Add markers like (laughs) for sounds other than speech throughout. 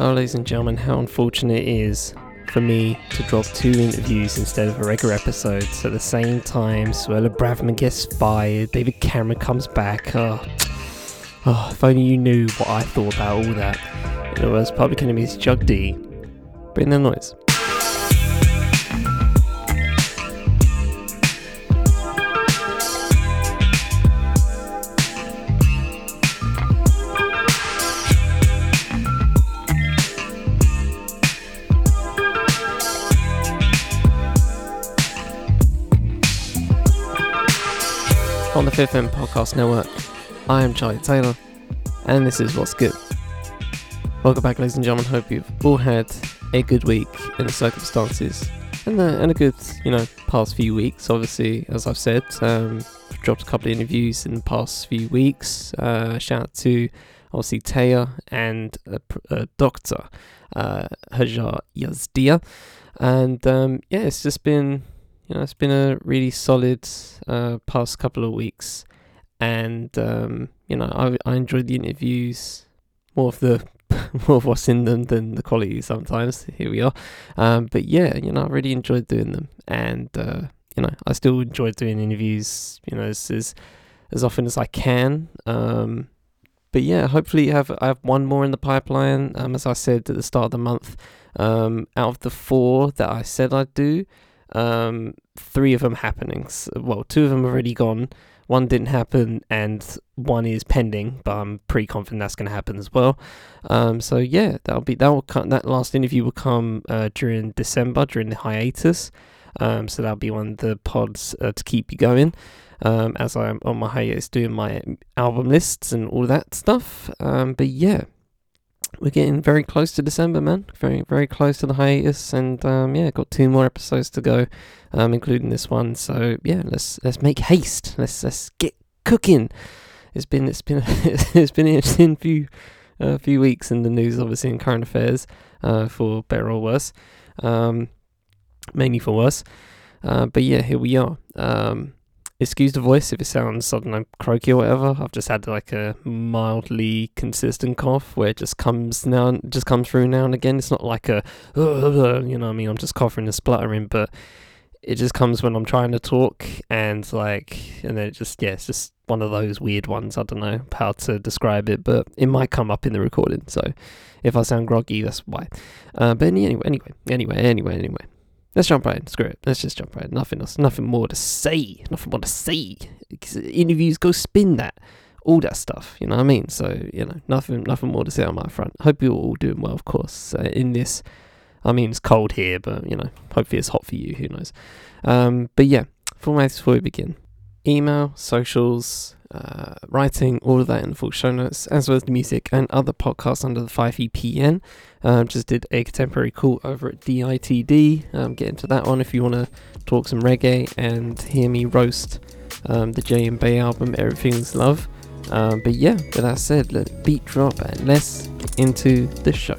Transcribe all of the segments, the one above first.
Ladies and gentlemen, how unfortunate it is for me to drop two interviews instead of a regular episode. So at the same time, Suella Braverman gets fired, David Cameron comes back. Oh, oh, if only you knew what I thought about all that. It was Public Enemy's Chuck D. Bring the noise. M Podcast Network. I am Charlie Taylor, and this is What's Good. Welcome back, ladies and gentlemen. Hope you've all had a good week in the circumstances, and, a, and a good, you know, past few weeks. Obviously, as I've said, um, I've dropped a couple of interviews in the past few weeks. Uh, shout out to obviously Taya and a, a doctor, uh, Hajar Yazdia, and um, yeah, it's just been you know, it's been a really solid uh, past couple of weeks, and um, you know, I I enjoyed the interviews, more of the (laughs) more of what's in them than the quality sometimes. Here we are, um, but yeah, you know, I really enjoyed doing them, and uh, you know, I still enjoy doing interviews, you know, as as, as often as I can. Um, but yeah, hopefully, have I have one more in the pipeline. Um, as I said at the start of the month, um, out of the four that I said I'd do. Um, three of them happenings. Well, two of them have already gone. One didn't happen, and one is pending. But I'm pretty confident that's going to happen as well. Um, so yeah, that'll be that will come, that last interview will come uh, during December during the hiatus. Um, so that'll be one of the pods uh, to keep you going. Um, as I'm on my hiatus doing my album lists and all that stuff. Um, but yeah, we're getting very close to December, man. Very, very close to the hiatus, and um, yeah, got two more episodes to go, um, including this one. So yeah, let's let's make haste. Let's let's get cooking. It's been it's been (laughs) it's been an interesting few uh, few weeks in the news, obviously in current affairs, uh, for better or worse, um, mainly for worse. Uh, but yeah, here we are. Um, excuse the voice if it sounds suddenly croaky or whatever. I've just had like a mildly consistent cough where it just comes now, and just comes through now and again. It's not like a, (laughs) you know, what I mean, I'm just coughing and spluttering, but it just comes when I'm trying to talk and like, and then it just, yeah, it's just one of those weird ones. I don't know how to describe it, but it might come up in the recording. So if I sound groggy, that's why. Uh, but anyway, anyway, anyway, anyway, anyway. Let's jump right in. Screw it. Let's just jump right in. Nothing else. Nothing more to say. Nothing more to say. Interviews go spin that. All that stuff. You know what I mean? So, you know, nothing nothing more to say on my front. Hope you're all doing well, of course. Uh, in this, I mean, it's cold here, but, you know, hopefully it's hot for you. Who knows? Um, but yeah, formats before we begin email, socials, uh, writing, all of that in the full show notes, as well as the music and other podcasts under the 5 EPN. Um, just did a contemporary call over at DITD. Um, get into that one if you want to talk some reggae and hear me roast um, the Jay and Bey album, Everything's Love. Um, but yeah, with that said, let the beat drop and let's get into the show.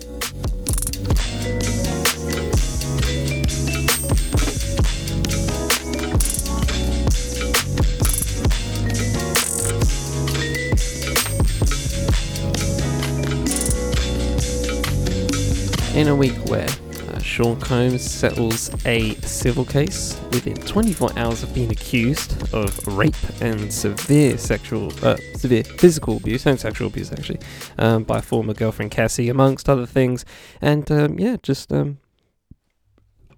In a week where uh, Sean Combs settles a civil case within 24 hours of being accused of rape and severe sexual, uh, severe physical abuse and sexual abuse actually, um, by former girlfriend Cassie, amongst other things. And um, yeah, just um,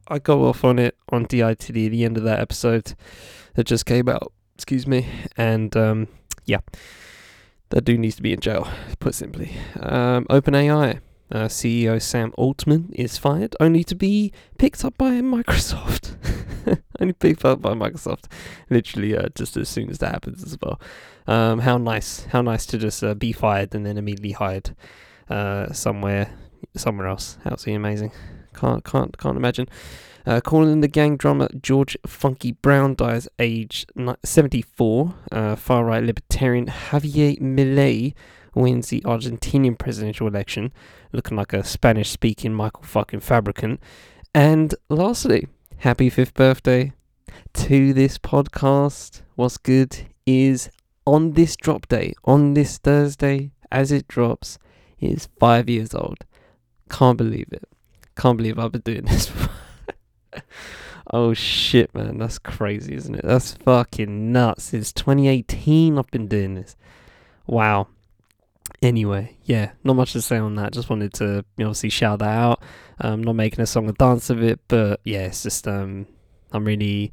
I go off on it on DITD at the end of that episode that just came out. Excuse me, and um, yeah, that dude needs to be in jail. Put simply, um, OpenAI uh, CEO Sam Altman is fired, only to be picked up by Microsoft. (laughs) only picked up by Microsoft, literally uh, just as soon as that happens as well. Um, how nice! How nice to just uh, be fired and then immediately hired uh, somewhere, somewhere else. Absolutely amazing. Can't can't can't imagine. Uh, Kool & the Gang drummer George Funky Brown dies age 74. Uh, far right libertarian Javier Milei wins the Argentinian presidential election, looking like a Spanish speaking Michael fucking Fabricant. And lastly, happy fifth birthday to this podcast. What's good is on this drop day, on this Thursday, as it drops, it is five years old. Can't believe it. Can't believe I've been doing (laughs) this. (laughs) oh shit, man, that's crazy, isn't it? That's fucking nuts. Since 2018, I've been doing this. Wow. Anyway, yeah, not much to say on that. Just wanted to obviously shout that out. I'm not making a song and dance of it, but yeah, it's just um, I'm really,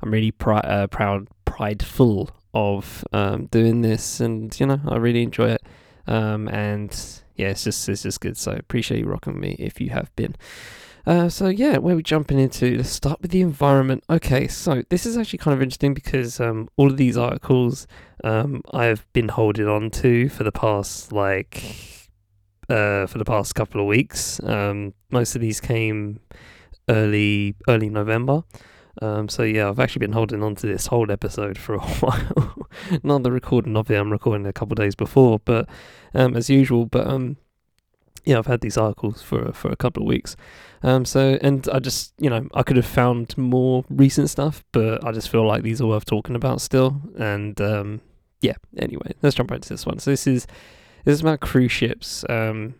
I'm really pri- uh, proud, prideful of um, doing this, and you know, I really enjoy it. Um, and yeah, it's just it's just good. So appreciate you rocking me if you have been. Uh, so yeah, where we jumping into? Let's start with the environment. Okay, so this is actually kind of interesting because um, all of these articles um, I've been holding on to for the past like uh, for the past couple of weeks. Um, most of these came early early November. Um, so yeah, I've actually been holding on to this whole episode for a (laughs) while. Not the recording of it; I'm recording a couple days before, but um, as usual. But um, yeah, I've had these articles for for a couple of weeks. Um, so and I just you know I could have found more recent stuff, but I just feel like these are worth talking about still. And um, yeah, anyway, let's jump right into this one. So this is this is about cruise ships. Um,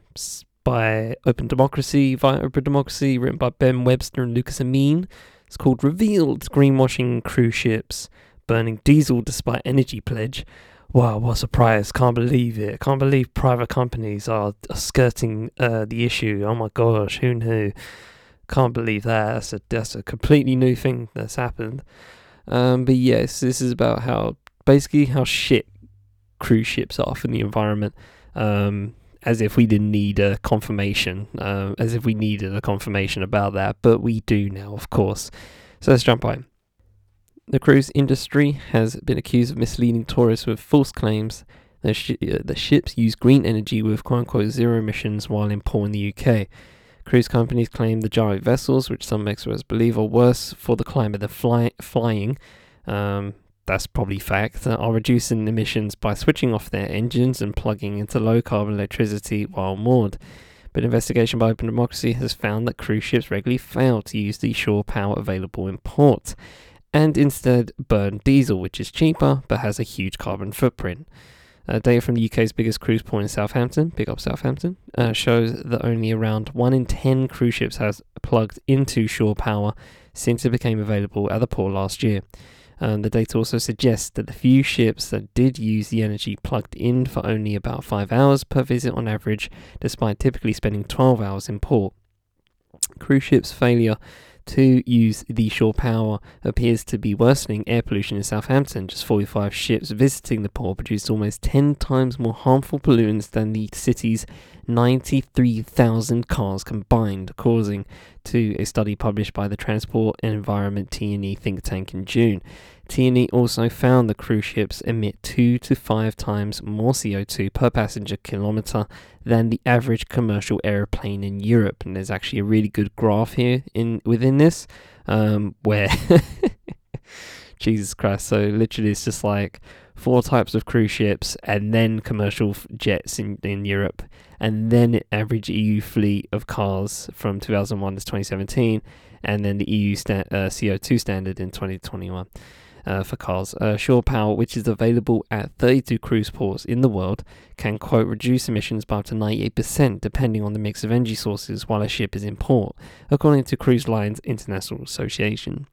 by Open Democracy, via Open Democracy, written by Ben Webster and Lucas Amin. It's called Revealed Greenwashing Cruise Ships Burning Diesel Despite Energy Pledge. Wow, what a surprise. Can't believe it. Can't believe private companies are, skirting uh, the issue. Oh my gosh, who knew? Can't believe that. That's a, that's a completely new thing that's happened. Um, but yes, this is about how basically how shit cruise ships are for the environment. Um, as if we didn't need a confirmation, uh, as if we needed a confirmation about that, but we do now, of course. So let's jump right. The cruise industry has been accused of misleading tourists with false claims that sh- uh, the ships use green energy with quote unquote zero emissions while in port in the UK. Cruise companies claim the giant vessels, which some experts believe are worse for the climate than fly- flying, um, that's probably fact, are reducing emissions by switching off their engines and plugging into low carbon electricity while moored. But investigation by Open Democracy has found that cruise ships regularly fail to use the shore power available in port and instead burn diesel, which is cheaper but has a huge carbon footprint. Uh, data from the UK's biggest cruise port in Southampton, big up Southampton, uh, shows that only around 1 in 10 cruise ships has plugged into shore power since it became available at the port last year. Um, the data also suggests that the few ships that did use the energy plugged in for only about 5 hours per visit on average, despite typically spending 12 hours in port. Cruise ships' failure to use the shore power appears to be worsening air pollution in Southampton. Just 45 ships visiting the port produced almost 10 times more harmful pollutants than the city's 93,000 cars combined, causing to a study published by the Transport and Environment T&E think tank in June. T&E also found the cruise ships emit 2 to 5 times more CO2 per passenger kilometre than the average commercial aeroplane in Europe. And there's actually a really good graph here in within this um, where (laughs) Jesus Christ, so literally it's just like four types of cruise ships and then commercial jets in, in Europe and then average EU fleet of cars from 2001 to 2017 and then the EU sta- uh, CO2 standard in 2021 uh, for cars. Uh, Shore Power, which is available at 32 cruise ports in the world, can quote reduce emissions by up to 98% depending on the mix of energy sources while a ship is in port, according to Cruise Lines International Association.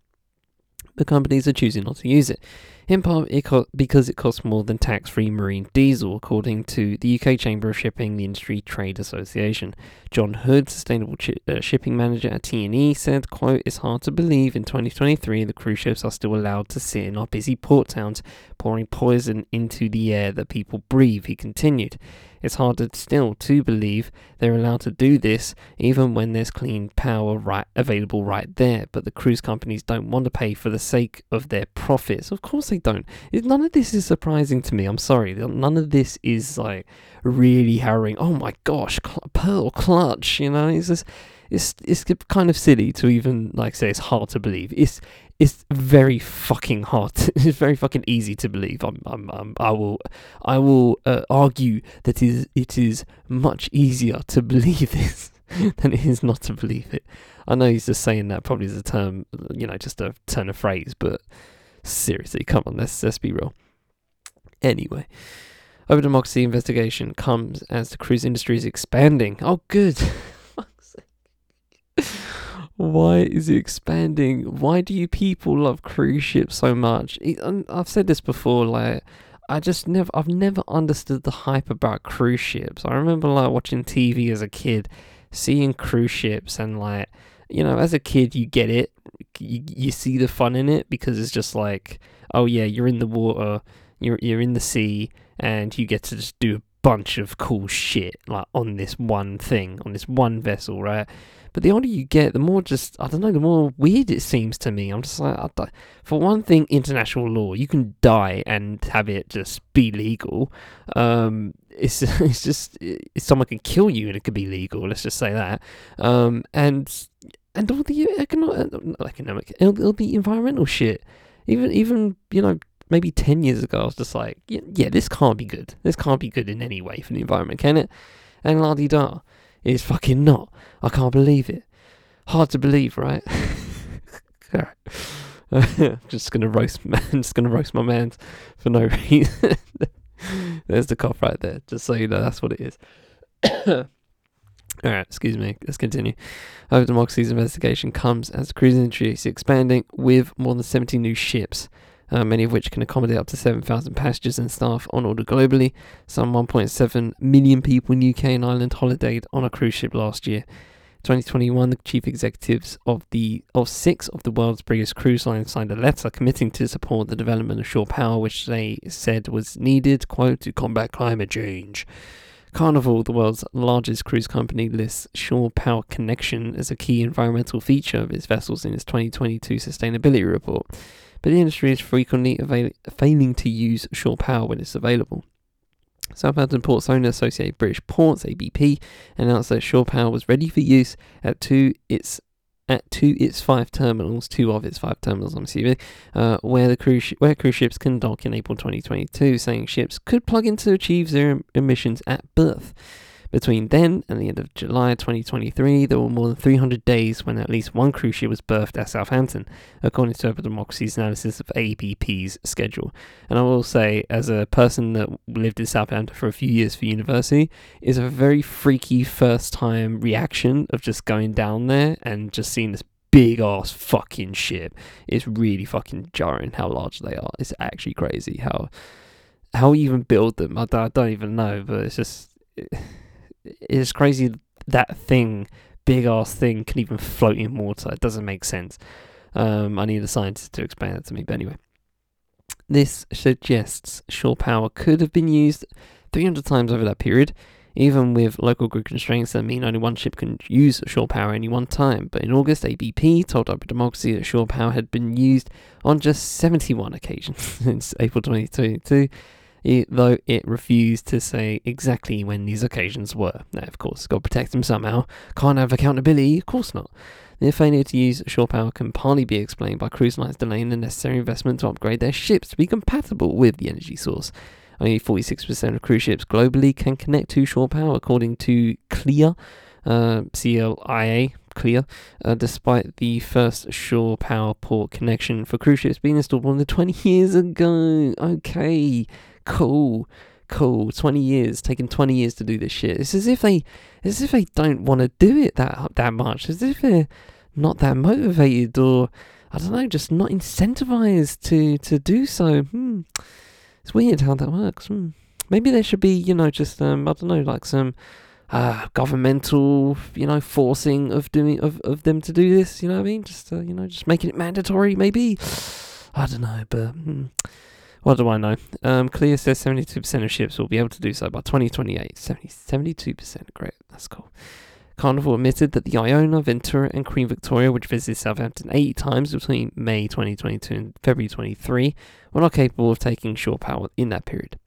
The companies are choosing not to use it in part it because it costs more than tax free marine diesel, according to the UK Chamber of Shipping, the Industry Trade Association. John Hood, Sustainable uh, Shipping Manager at T&E, said, quote, It's hard to believe in 2023 the cruise ships are still allowed to sit in our busy port towns, pouring poison into the air that people breathe, he continued. It's harder still to believe they're allowed to do this even when there's clean power right available right there. But the cruise companies don't want to pay for the sake of their profits. Of course they don't. None of this is surprising to me. I'm sorry. None of this is like really harrowing. Oh my gosh, cl- pearl clutch. You know, it's just it's it's kind of silly to even like say it's hard to believe. It's it's very fucking hard. (laughs) it's very fucking easy to believe. I'm, I'm, I'm I will, I will uh, argue that is it is much easier to believe (laughs) this than it is not to believe it. I know he's just saying that probably as a term, you know, just a turn of phrase, but seriously, come on, let's let's be real. Anyway, Open Democracy investigation comes as the cruise industry is expanding. Oh, good. (laughs) Why is it expanding? Why do you people love cruise ships so much? I've said this before, like I just never, I've never understood the hype about cruise ships. I remember like watching TV as a kid, seeing cruise ships, and like, you know, as a kid, you get it, you, you see the fun in it because it's just like, oh yeah, you're in the water, you're you're in the sea, and you get to just do a bunch of cool shit like on this one thing, on this one vessel, right? But the older you get, the more just I don't know, the more weird it seems to me. I'm just like, for one thing, international law, you can die and have it just be legal. Um, it's (laughs) it's just if someone can kill you and it could be legal. Let's just say that. Um, and and all the economic, economic, all the environmental shit. Even even you know maybe 10 years ago, I was just like, yeah, yeah, this can't be good. This can't be good in any way for the environment, can it? And la di da. It's fucking not. I can't believe it. Hard to believe, right? (laughs) I'm (laughs) just gonna roast (laughs) man. Just gonna roast my man for no reason. There's the cough right there. Just so you know, that's what it is. (coughs) All right, excuse me. Let's continue. Open Democracy's investigation comes as the cruise industry is expanding with more than 70 new ships uh, many of which can accommodate up to 7,000 passengers and staff on order globally. Some 1.7 million people in UK and Ireland holidayed on a cruise ship last year. 2021, the chief executives of the of six of the world's biggest cruise lines signed a letter committing to support the development of shore power, which they said was needed, quote, to combat climate change. Carnival, the world's largest cruise company, lists shore power connection as a key environmental feature of its vessels in its 2022 sustainability report but the industry is frequently avail- failing to use shore power when it's available. Southampton Ports owner Associated British Ports (ABP) announced that shore power was ready for use at two its at two its five terminals, two of its five terminals, I'm assuming, uh, where the cruise sh- where cruise ships can dock in April 2022, saying ships could plug in to achieve zero emissions at berth. Between then and the end of July 2023, there were more than 300 days when at least one cruise ship was berthed at Southampton, according to Open Democracy's analysis of ABP's schedule. And I will say, as a person that lived in Southampton for a few years for university, is a very freaky first time reaction of just going down there and just seeing this big ass fucking ship. It's really fucking jarring how large they are. It's actually crazy how how even build them. I don't, I don't even know, but it's just. It, it's crazy that thing, big ass thing, can even float in water. It doesn't make sense. Um, I need a scientist to explain that to me. But anyway, this suggests shore power could have been used 300 times over that period, even with local grid constraints that mean only one ship can use shore power any one time. But in August, ABP told Open Democracy that shore power had been used on just 71 occasions (laughs) since April 2022 though it refused to say exactly when these occasions were. Now, of course, God protect them somehow. Can't have accountability? Of course not. The failure to use shore power can partly be explained by cruise lines delaying the necessary investment to upgrade their ships to be compatible with the energy source. Only 46% of cruise ships globally can connect to shore power, according to CLIA, uh, CLIA, CLIA, uh, despite the first shore power port connection for cruise ships being installed more than 20 years ago. Okay, cool, cool. Twenty years, taking twenty years to do this shit. It's as if they, as if they don't want to do it that that much. As if they're not that motivated, or I don't know, just not incentivized to to do so. Hmm. It's weird how that works. Hmm. Maybe there should be, you know, just um, I don't know, like some uh, governmental, you know, forcing of doing of, of them to do this. You know what I mean? Just uh, you know, just making it mandatory. Maybe I don't know, but. Hmm. What do I know? Um, CLIA says 72% of ships will be able to do so by 2028. 70, 72%. Great. That's cool. Carnival admitted that the Iona, Ventura, and Queen Victoria, which visited Southampton eight times between May 2022 and February 23, were not capable of taking shore power in that period.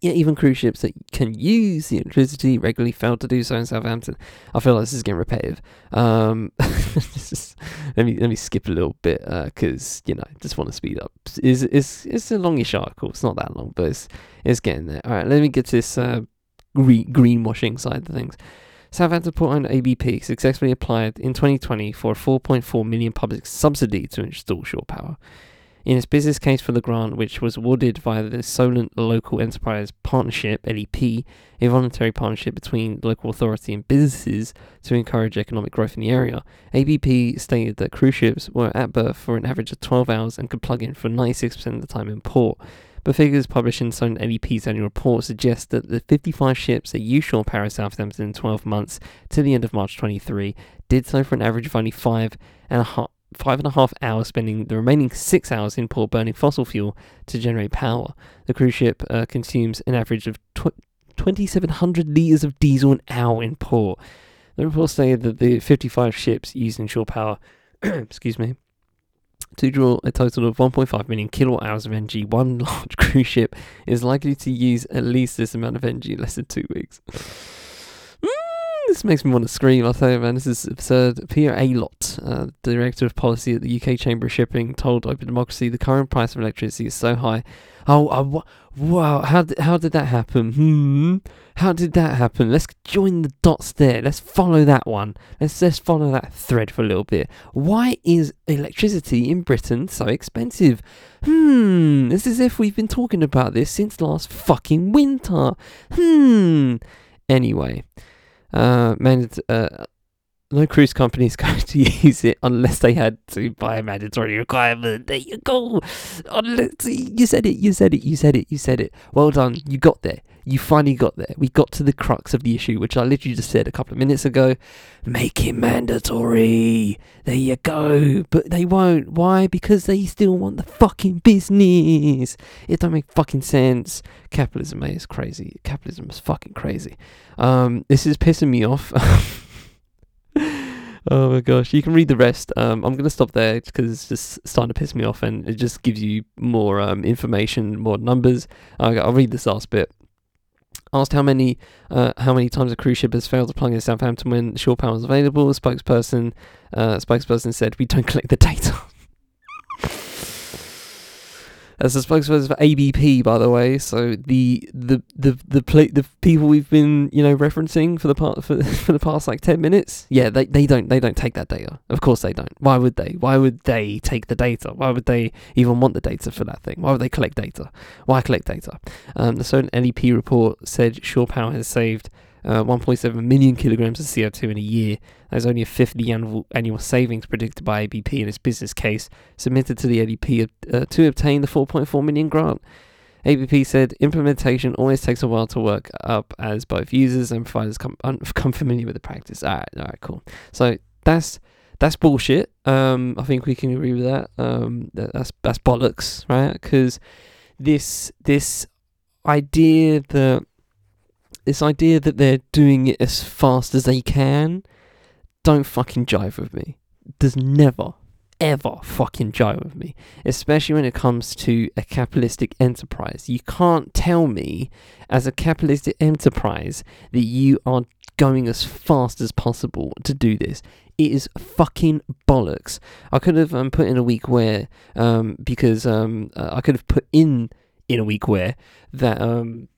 Yet even cruise ships that can use the electricity regularly fail to do so in Southampton. I feel like this is getting repetitive. Um, (laughs) let me let me skip a little bit because uh, you know just want to speed up. It's, it's it's a longish article. It's not that long, but it's it's getting there. All right, let me get to this uh, green greenwashing side of things. Southampton Port owner ABP successfully applied in 2020 for a 4.4 million public subsidy to install shore power. In its business case for the grant, which was awarded via the Solent Local Enterprise Partnership (LEP), a voluntary partnership between local authority and businesses to encourage economic growth in the area, ABP stated that cruise ships were at berth for an average of 12 hours and could plug in for 96% of the time in port. But figures published in Solent LEP's annual report suggest that the 55 ships that used Shore Power Southampton in 12 months to the end of March 23 did so for an average of only five and a half five and a half hours, spending the remaining six hours in port burning fossil fuel to generate power. The cruise ship uh, consumes an average of tw- 2,700 litres of diesel an hour in port. The report stated that the 55 ships used in shore power, (clears throat) excuse me, to draw a total of 1.5 million kilowatt hours of energy, one (laughs) large cruise ship is likely to use at least this amount of energy in less than two weeks. This makes me want to scream. I'll tell you, man, this is absurd. Peter Aylott, uh, director of policy at the UK Chamber of Shipping, told Open Democracy the current price of electricity is so high. Oh, uh, wow! How did how did that happen? Hmm. How did that happen? Let's join the dots there. Let's follow that one. Let's let's follow that thread for a little bit. Why is electricity in Britain so expensive? Hmm. It's as if we've been talking about this since last fucking winter. Hmm. Anyway. Uh, uh, no cruise company is (laughs) going to use it unless they had to buy a mandatory requirement. There you go. Unless, you said it, you said it, you said it, you said it. Well done. You got there. You finally got there. We got to the crux of the issue, which I literally just said a couple of minutes ago. Make it mandatory. There you go. But they won't. Why? Because they still want the fucking business. It don't make fucking sense. Capitalism, is crazy. Capitalism is fucking crazy. Um, this is pissing me off. (laughs) oh my gosh, you can read the rest. Um, I'm gonna stop there because it's just starting to piss me off, and it just gives you more um, information, more numbers. I'll read this last bit. Asked how many uh, how many times a cruise ship has failed to plug in Southampton when shore power is available, spokesperson uh, spokesperson said, "We don't (laughs) collect the data." As a spokesperson for ABP, by the way. So the the the the pl- the people we've been you know referencing for the part for, (laughs) for the past like ten minutes, yeah, they, they don't they don't take that data. Of course they don't. Why would they? Why would they take the data? Why would they even want the data for that thing? Why would they collect data? Why collect data? Um, the Solent LEP report said Shore Power has saved uh, 1.7 million kilograms of CO2 in a year. There's only a fifth of the annual, annual savings predicted by ABP in its business case submitted to the LEP uh, to obtain the 4.4 million grant. ABP said implementation always takes a while to work up as both users and providers come, (laughs) come familiar with the practice. All right, all right, cool. So that's that's bullshit. Um, I think we can agree with that. Um, that that's that's bollocks, right? Because this this idea that this idea that they're doing it as fast as they can, don't fucking jive with me. Does never, ever fucking jive with me. Especially when it comes to a capitalistic enterprise. You can't tell me, as a capitalistic enterprise, that you are going as fast as possible to do this. It is fucking bollocks. I could have um, put in a week where, um, because um, uh, I could have put in in a week where that um,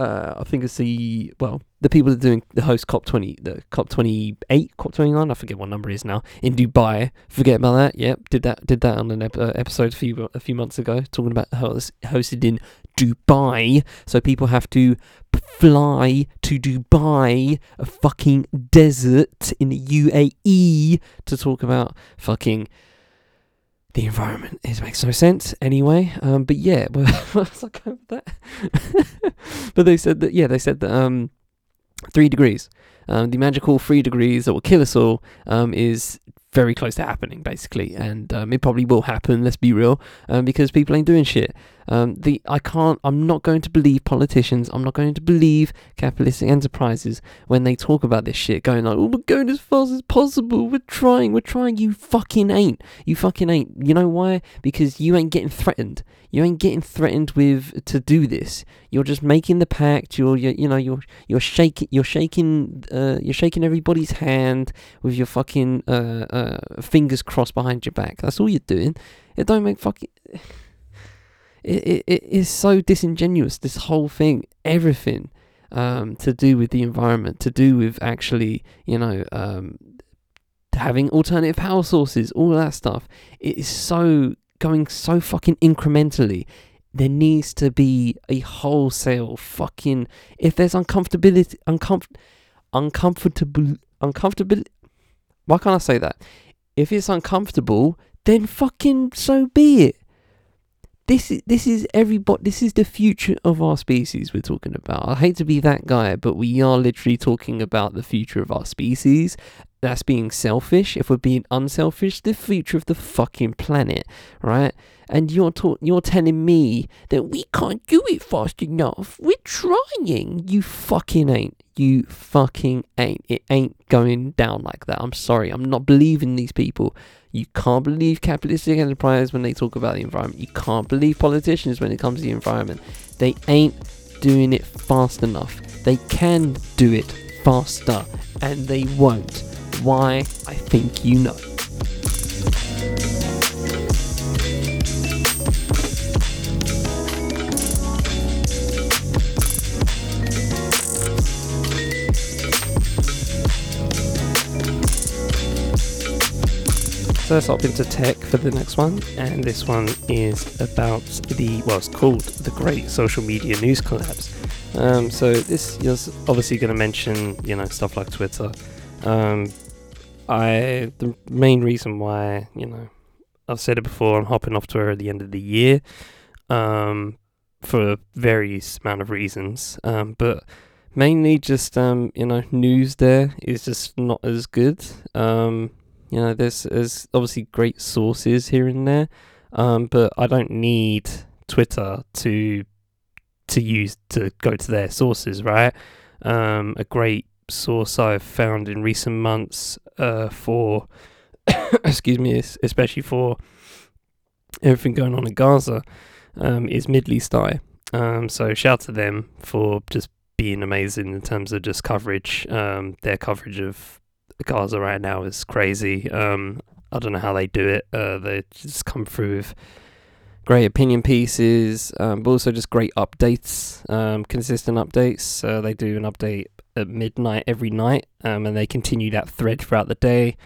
uh, I think it's the well, the people that are doing the host COP twenty, the COP twenty eight, COP twenty nine. I forget what number it is now in Dubai. Forget about that. Yep, did that did that on an ep- uh, episode a few a few months ago, talking about how it's hosted in Dubai. So people have to fly to Dubai, a fucking desert in the UAE, to talk about fucking the environment. It makes no sense anyway. Um, but yeah, (laughs) well, with that? (laughs) but they said that yeah, they said that um, three degrees, um, the magical three degrees that will kill us all, um, is very close to happening basically, and um, it probably will happen. Let's be real, um, because people ain't doing shit. Um, the I can't. I'm not going to believe politicians. I'm not going to believe capitalistic enterprises when they talk about this shit, going like, "Oh, we're going as fast as possible. We're trying. We're trying." You fucking ain't. You fucking ain't. You know why? Because you ain't getting threatened. You ain't getting threatened with to do this. You're just making the pact. You're, you're you know, you're you're shaking. You're shaking. Uh, you're shaking everybody's hand with your fucking uh, uh, fingers crossed behind your back. That's all you're doing. It don't make fucking it, it, it is so disingenuous. This whole thing, everything um, to do with the environment, to do with actually, you know, um, having alternative power sources, all that stuff. It is so going so fucking incrementally. There needs to be a wholesale fucking. If there's uncomfortability, uncomfort, uncomfortable, uncomfortable. Why can't I say that? If it's uncomfortable, then fucking so be it. This is this is everybody. This is the future of our species we're talking about. I hate to be that guy, but we are literally talking about the future of our species. That's being selfish. If we're being unselfish, the future of the fucking planet, right? And you're ta- you're telling me that we can't do it fast enough. We're trying. You fucking ain't. You fucking ain't. It ain't going down like that. I'm sorry. I'm not believing these people. You can't believe capitalistic enterprise when they talk about the environment. You can't believe politicians when it comes to the environment. They ain't doing it fast enough. They can do it faster, and they won't. Why? I think you know. So let's hop into tech for the next one, and this one is about the well, it's called the Great Social Media News Collapse. Um, so this is obviously going to mention you know stuff like Twitter. Um, I the main reason why you know I've said it before, I'm hopping off Twitter at the end of the year, um, for various amount of reasons, um, but mainly just um, you know news there is just not as good. Um, you know, there's there's obviously great sources here and there, um, but I don't need Twitter to to use to go to their sources, right? Um, a great source I've found in recent months uh, for, (coughs) excuse me, especially for everything going on in Gaza, um, is Middle East Eye. Um, so shout to them for just being amazing in terms of just coverage. Um, their coverage of Gaza right now is crazy. Um, I don't know how they do it. Uh, they just come through with great opinion pieces, um, but also just great updates, um, consistent updates. Uh, they do an update at midnight every night, um, and they continue that thread throughout the day.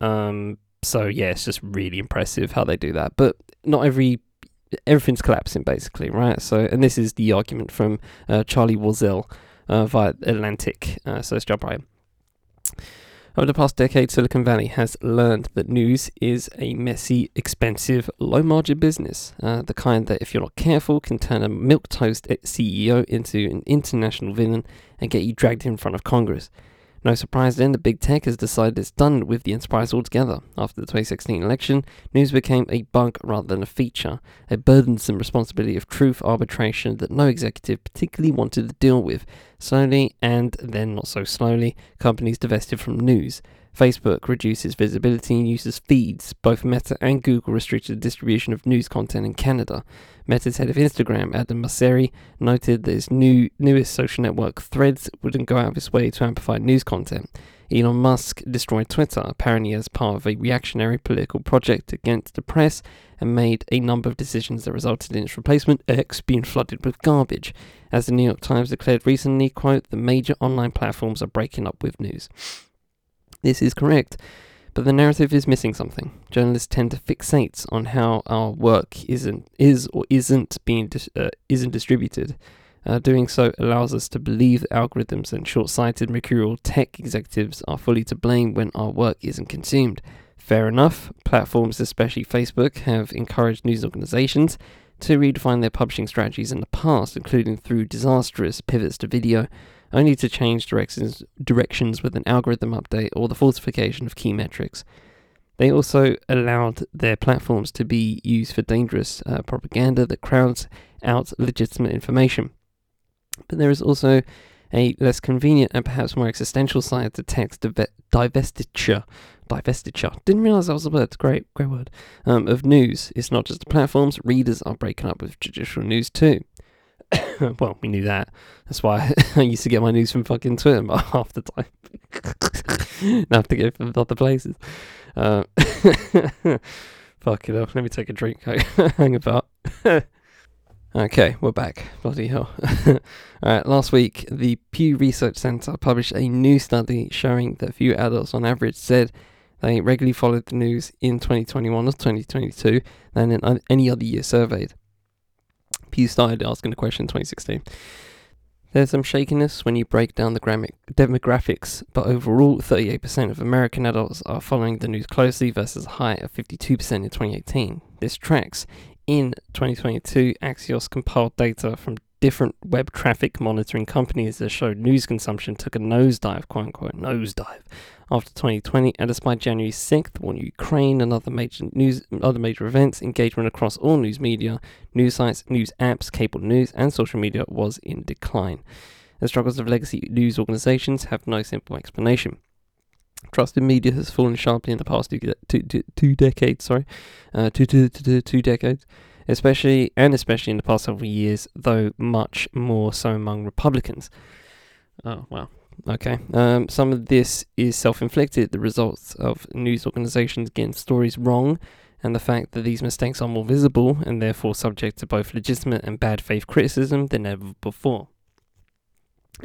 Um, so yeah, it's just really impressive how they do that. But not every everything's collapsing basically, right? So, and this is the argument from uh, Charlie Warzel uh, via Atlantic. Uh, so let's jump right. In. Over the past decade, Silicon Valley has learned that news is a messy, expensive, low margin business. Uh, the kind that, if you're not careful, can turn a milquetoast CEO into an international villain and get you dragged in front of Congress. No surprise then, the big tech has decided it's done with the enterprise altogether. After the 2016 election, news became a bug rather than a feature, a burdensome responsibility of truth arbitration that no executive particularly wanted to deal with. Slowly, and then not so slowly, companies divested from news. Facebook reduces visibility and uses feeds. Both Meta and Google restricted the distribution of news content in Canada. Meta's head of Instagram, Adam Mosseri, noted that its new newest social network, Threads, wouldn't go out of its way to amplify news content. Elon Musk destroyed Twitter, apparently as part of a reactionary political project against the press, and made a number of decisions that resulted in its replacement, X, being flooded with garbage. As the New York Times declared recently, quote, the major online platforms are breaking up with news. This is correct. But the narrative is missing something. Journalists tend to fixate on how our work isn't is or isn't being dis- uh, isn't distributed. Uh, doing so allows us to believe that algorithms and short-sighted mercurial tech executives are fully to blame when our work isn't consumed. Fair enough. Platforms, especially Facebook, have encouraged news organizations to redefine their publishing strategies in the past, including through disastrous pivots to video only to change directions, directions with an algorithm update or the falsification of key metrics. They also allowed their platforms to be used for dangerous uh, propaganda that crowds out legitimate information. But there is also a less convenient and perhaps more existential side to tech's divestiture. Divestiture. Didn't realize that was a word. Great, great word. Um, of news. It's not just the platforms. Readers are breaking up with traditional news too. (coughs) well, we knew that. That's why (laughs) I used to get my news from fucking Twitter (laughs) half the time. (laughs) Now I have to go from other places. Uh, fuck it up. Let me take a drink. Hang about. okay, we're back. Bloody hell. Alright, last week, the Pew Research Center published a new study showing that few adults on average said They regularly followed the news in 2021 or 2022 than in any other year surveyed. Pew started asking the question in 2016. There's some shakiness when you break down the demographics, but overall, 38% of American adults are following the news closely versus a high of 52% in 2018. This tracks. In 2022, Axios compiled data from different web traffic monitoring companies that showed news consumption took a nosedive, quote unquote, nosedive, after 2020, and despite January 6th, war in Ukraine and other major news, other major events, engagement across all news media, news sites, news apps, cable news, and social media was in decline. The struggles of legacy news organizations have no simple explanation. Trust in media has fallen sharply in the past two, two, two, two decades. Sorry, uh, two, two, two, two decades especially and especially in the past several years, though much more so among Republicans. Oh wow. Okay. Um, some of this is self-inflicted, the results of news organizations getting stories wrong, and the fact that these mistakes are more visible and therefore subject to both legitimate and bad faith criticism than ever before.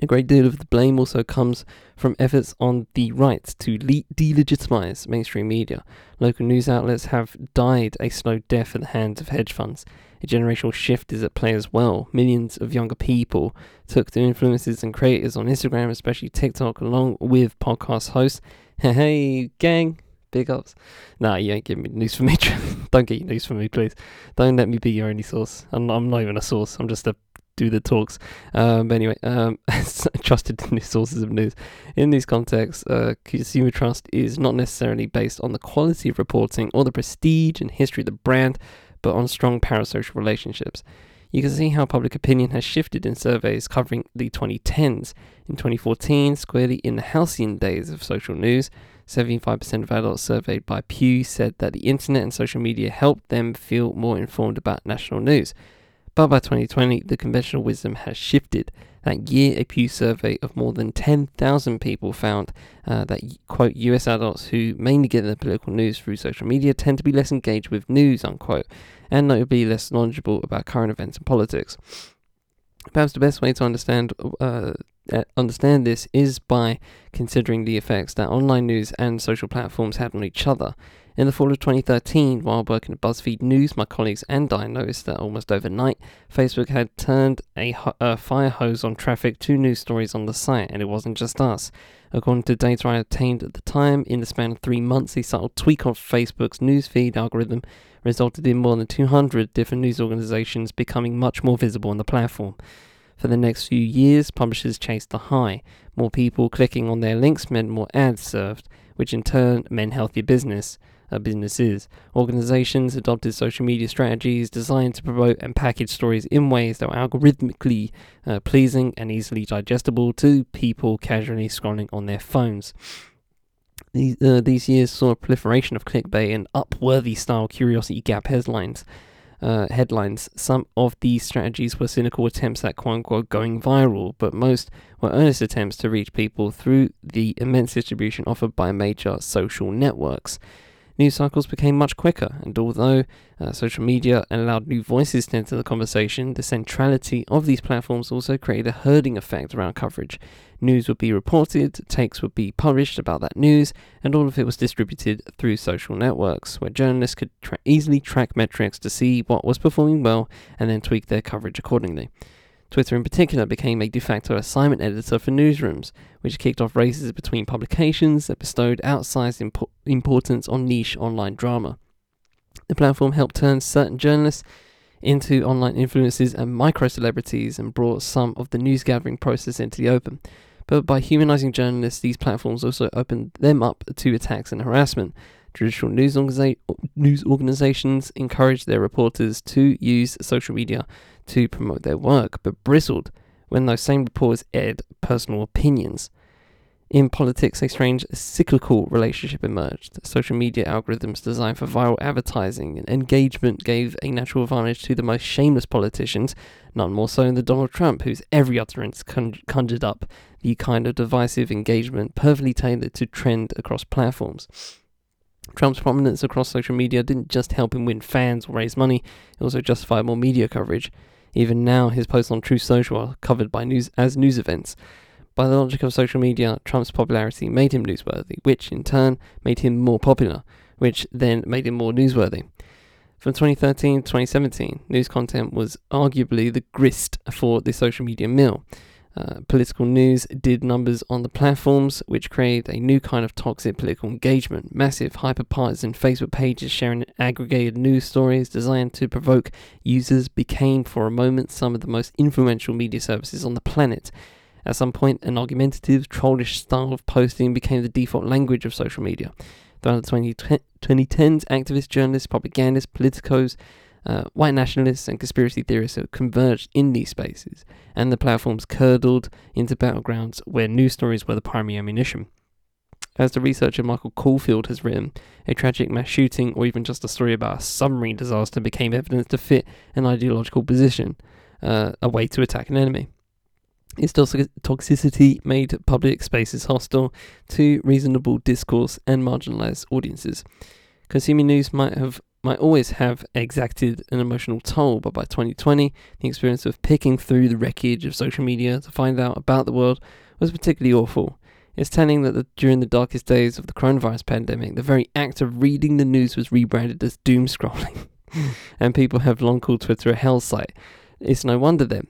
A great deal of the blame also comes from efforts on the right to le- delegitimize mainstream media. Local news outlets have died a slow death at the hands of hedge funds. A generational shift is at play as well. Millions of younger people took to influencers and creators on Instagram, especially TikTok, along with podcast hosts. (laughs) Hey, gang, big ups. Nah, you ain't giving me news for me. (laughs) Don't get news for me, please. Don't let me be your only source. I'm, I'm not even a source. I'm just a do the talks. Um, but anyway, um, (laughs) trusted (laughs) sources of news. In these contexts, uh, consumer trust is not necessarily based on the quality of reporting or the prestige and history of the brand, but on strong parasocial relationships. You can see how public opinion has shifted in surveys covering the 2010s. In 2014, squarely in the halcyon days of social news, 75% of adults surveyed by Pew said that the internet and social media helped them feel more informed about national news. But by 2020, the conventional wisdom has shifted. That year, a Pew survey of more than 10,000 people found uh, that, quote, US adults who mainly get their political news through social media tend to be less engaged with news, unquote, and notably less knowledgeable about current events and politics. Perhaps the best way to understand uh, understand this is by considering the effects that online news and social platforms have on each other. In the fall of 2013, while working at BuzzFeed News, my colleagues and I noticed that almost overnight, Facebook had turned a, a fire hose on traffic to news stories on the site, and it wasn't just us. According to data I obtained at the time, in the span of three months, a subtle tweak of Facebook's newsfeed algorithm resulted in more than 200 different news organizations becoming much more visible on the platform. For the next few years, publishers chased the high. More people clicking on their links meant more ads served, which in turn meant healthier business businesses. Organizations adopted social media strategies designed to promote and package stories in ways that were algorithmically uh, pleasing and easily digestible to people casually scrolling on their phones. These, uh, these years saw a proliferation of clickbait and upworthy style curiosity gap headlines. Uh, headlines. Some of these strategies were cynical attempts at quote unquote going viral, but most were earnest attempts to reach people through the immense distribution offered by major social networks news cycles became much quicker, and although uh, social media allowed new voices to enter the conversation, the centrality of these platforms also created a herding effect around coverage. News would be reported, takes would be published about that news, and all of it was distributed through social networks, where journalists could tra- easily track metrics to see what was performing well and then tweak their coverage accordingly. Twitter in particular became a de facto assignment editor for newsrooms, which kicked off races between publications that bestowed outsized impo- importance on niche online drama. The platform helped turn certain journalists into online influencers and micro celebrities and brought some of the news gathering process into the open. But by humanizing journalists, these platforms also opened them up to attacks and harassment. Traditional news, organiza- news organizations encouraged their reporters to use social media to promote their work, but bristled when those same reporters aired personal opinions. In politics, a strange cyclical relationship emerged. Social media algorithms designed for viral advertising and engagement gave a natural advantage to the most shameless politicians, none more so than Donald Trump, whose every utterance conjured up the kind of divisive engagement perfectly tailored to trend across platforms. Trump's prominence across social media didn't just help him win fans or raise money, it also justified more media coverage. Even now, his posts on Truth Social are covered by news as news events. By the logic of social media, Trump's popularity made him newsworthy, which in turn made him more popular, which then made him more newsworthy. From 2013 to 2017, news content was arguably the grist for the social media mill. Uh, political news did numbers on the platforms, which created a new kind of toxic political engagement. Massive, hyper partisan Facebook pages sharing aggregated news stories designed to provoke users became, for a moment, some of the most influential media services on the planet. At some point, an argumentative, trollish style of posting became the default language of social media. Throughout the 20, 2010s, activists, journalists, propagandists, politicos, uh, white nationalists and conspiracy theorists have converged in these spaces, and the platforms curdled into battlegrounds where news stories were the primary ammunition. As the researcher Michael Caulfield has written, a tragic mass shooting or even just a story about a submarine disaster became evidence to fit an ideological position, uh, a way to attack an enemy. Its toxicity made public spaces hostile to reasonable discourse and marginalized audiences. Consuming news might have might always have exacted an emotional toll, but by 2020, the experience of picking through the wreckage of social media to find out about the world was particularly awful. It's telling that the, during the darkest days of the coronavirus pandemic, the very act of reading the news was rebranded as doom scrolling, (laughs) and people have long called Twitter a hell site. It's no wonder then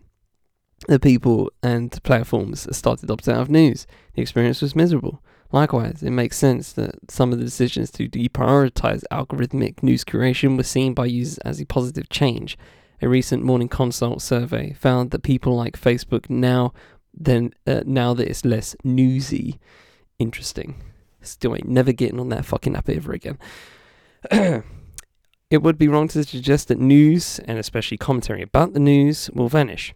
the people and platforms started opting out of news. The experience was miserable. Likewise, it makes sense that some of the decisions to deprioritize algorithmic news curation were seen by users as a positive change. A recent Morning Consult survey found that people like Facebook now then uh, now that it's less newsy. Interesting. Still ain't never getting on that fucking app ever again. (clears throat) it would be wrong to suggest that news, and especially commentary about the news, will vanish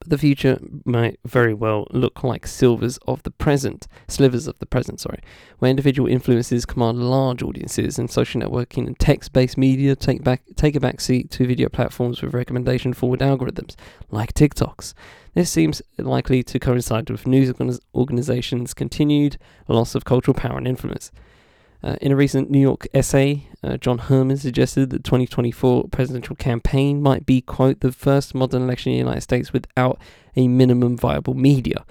but the future might very well look like silvers of the present, slivers of the present, sorry, where individual influences command large audiences and social networking and text-based media take back take a backseat to video platforms with recommendation forward algorithms like TikToks. This seems likely to coincide with news organizations' continued loss of cultural power and influence. Uh, in a recent New York essay, uh, John Herrman suggested that 2024 presidential campaign might be, quote, the first modern election in the United States without a minimum viable media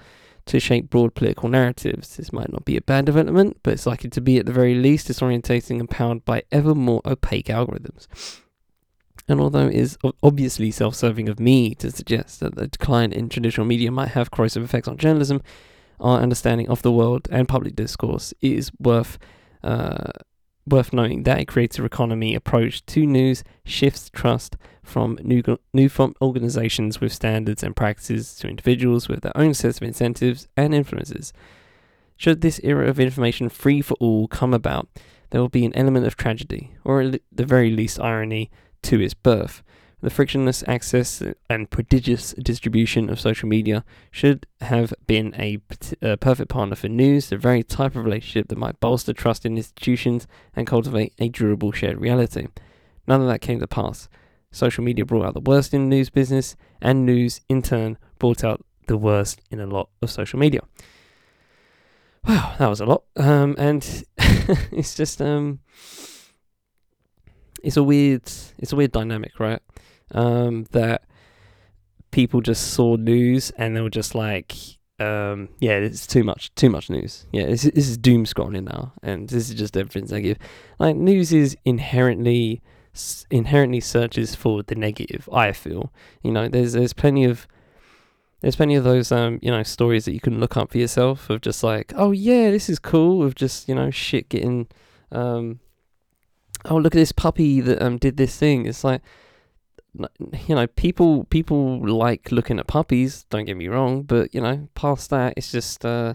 to shape broad political narratives. This might not be a bad development, but it's likely to be at the very least disorientating and powered by ever more opaque algorithms. And although it is obviously self serving of me to suggest that the decline in traditional media might have corrosive effects on journalism, our understanding of the world and public discourse is worth uh, worth noting that a creative economy approach to news shifts trust from new, new from organizations with standards and practices to individuals with their own sets of incentives and influences. Should this era of information free for all come about, there will be an element of tragedy, or at the very least irony, to its birth. The frictionless access and prodigious distribution of social media should have been a, a, perfect partner for news, the very type of relationship that might bolster trust in institutions and cultivate a durable shared reality. None of that came to pass. Social media brought out the worst in the news business, and news, in turn, brought out the worst in a lot of social media. Wow, that was a lot. Um, and (laughs) it's just um, it's a weird, it's a weird dynamic, right? Um, that people just saw news and they were just like, um, yeah, it's too much, too much news. Yeah, this, this is doom scrolling now, and this is just I give. Like news is inherently inherently searches for the negative. I feel, you know, there's there's plenty of there's plenty of those um you know stories that you can look up for yourself of just like, oh yeah, this is cool of just you know shit getting um oh look at this puppy that um did this thing. It's like you know, people people like looking at puppies. Don't get me wrong, but you know, past that, it's just uh,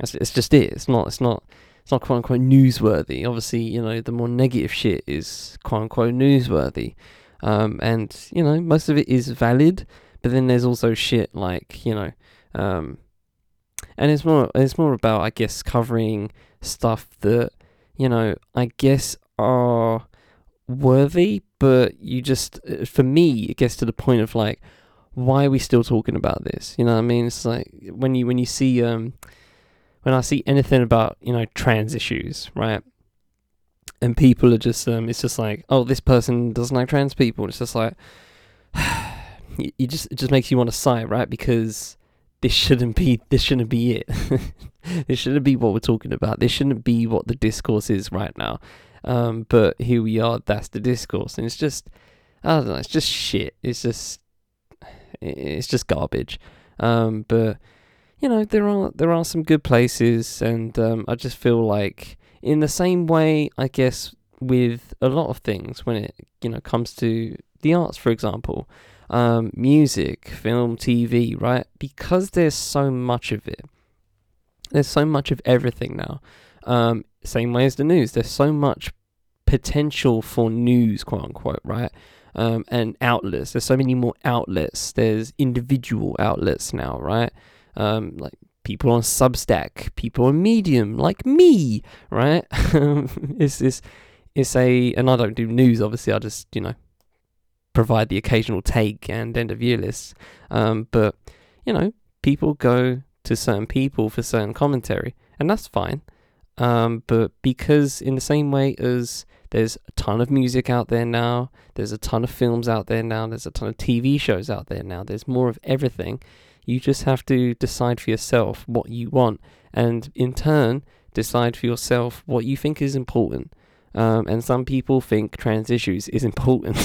it's, it's just it. It's not. It's not. It's not quote unquote newsworthy. Obviously, you know, the more negative shit is quote unquote newsworthy, um, and you know, most of it is valid. But then there's also shit like you know, um, and it's more. It's more about I guess covering stuff that you know I guess are worthy, but you just, uh, for me, it gets to the point of like, why are we still talking about this? You know what I mean? It's like when you when you see um when I see anything about you know trans issues, right? And people are just um, it's just like, oh, this person doesn't like trans people. It's just like, (sighs) you, you just it just makes you want to sigh, right? Because this shouldn't be this shouldn't be it. (laughs) this shouldn't be what we're talking about. This shouldn't be what the discourse is right now. Um, but here we are. That's the discourse, and it's just I don't know. It's just shit. It's just it's just garbage. Um, but you know there are there are some good places, and um, I just feel like in the same way, I guess with a lot of things when it you know comes to the arts, for example, um, music, film, TV, right? Because there's so much of it. There's so much of everything now. Um, same way as the news. There's so much potential for news, quote unquote, right? Um, and outlets. There's so many more outlets. There's individual outlets now, right? Um, like people on Substack, people on Medium, like me, right? (laughs) it's this, it's a, and I don't do news. Obviously, I just you know provide the occasional take and end of year lists. Um, but you know, people go to certain people for certain commentary, and that's fine. Um, but because in the same way as there's a ton of music out there now, there's a ton of films out there now, there's a ton of TV shows out there now, there's more of everything. You just have to decide for yourself what you want, and in turn, decide for yourself what you think is important. Um, and some people think trans issues is important.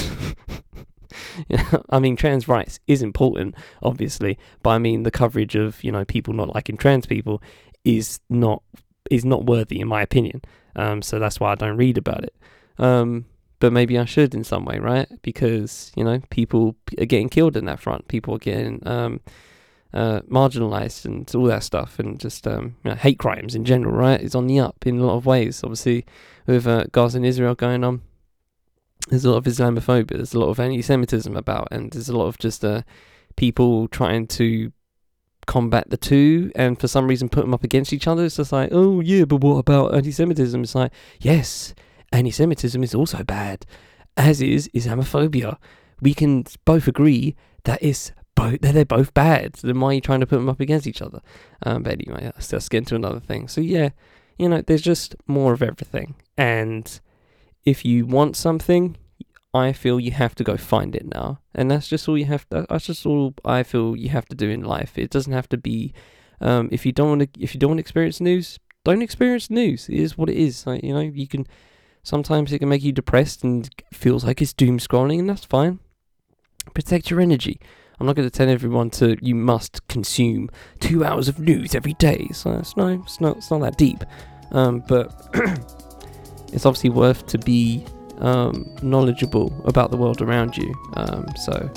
(laughs) I mean, trans rights is important, obviously, but I mean the coverage of you know people not liking trans people is not is not worthy in my opinion. Um, so that's why I don't read about it. Um, but maybe I should in some way, right? Because you know people are getting killed in that front. People are getting um, uh, marginalized and all that stuff, and just um, you know, hate crimes in general, right? It's on the up in a lot of ways. Obviously, with uh, Gaza and Israel going on, there's a lot of Islamophobia, there's a lot of anti-Semitism about, and there's a lot of just uh, people trying to combat the two, and for some reason put them up against each other. It's just like, oh yeah, but what about anti-Semitism? It's like, yes, anti-Semitism is also bad, as is Islamophobia. We can both agree that it's both that they're both bad. Then why are you trying to put them up against each other? Um, but anyway, let's, let's get into another thing. So yeah, you know, there's just more of everything, and if you want something, I feel you have to go find it now, and that's just all you have. To, that's just all I feel you have to do in life. It doesn't have to be. Um, if you don't want to, if you don't want to experience news, don't experience news. It is what it is. Like, you know, you can. Sometimes it can make you depressed and feels like it's doom scrolling, and that's fine. Protect your energy. I'm not going to tell everyone to you must consume two hours of news every day. So it's no, it's not, it's not that deep. Um, but (clears throat) it's obviously worth to be um, knowledgeable about the world around you. Um, so,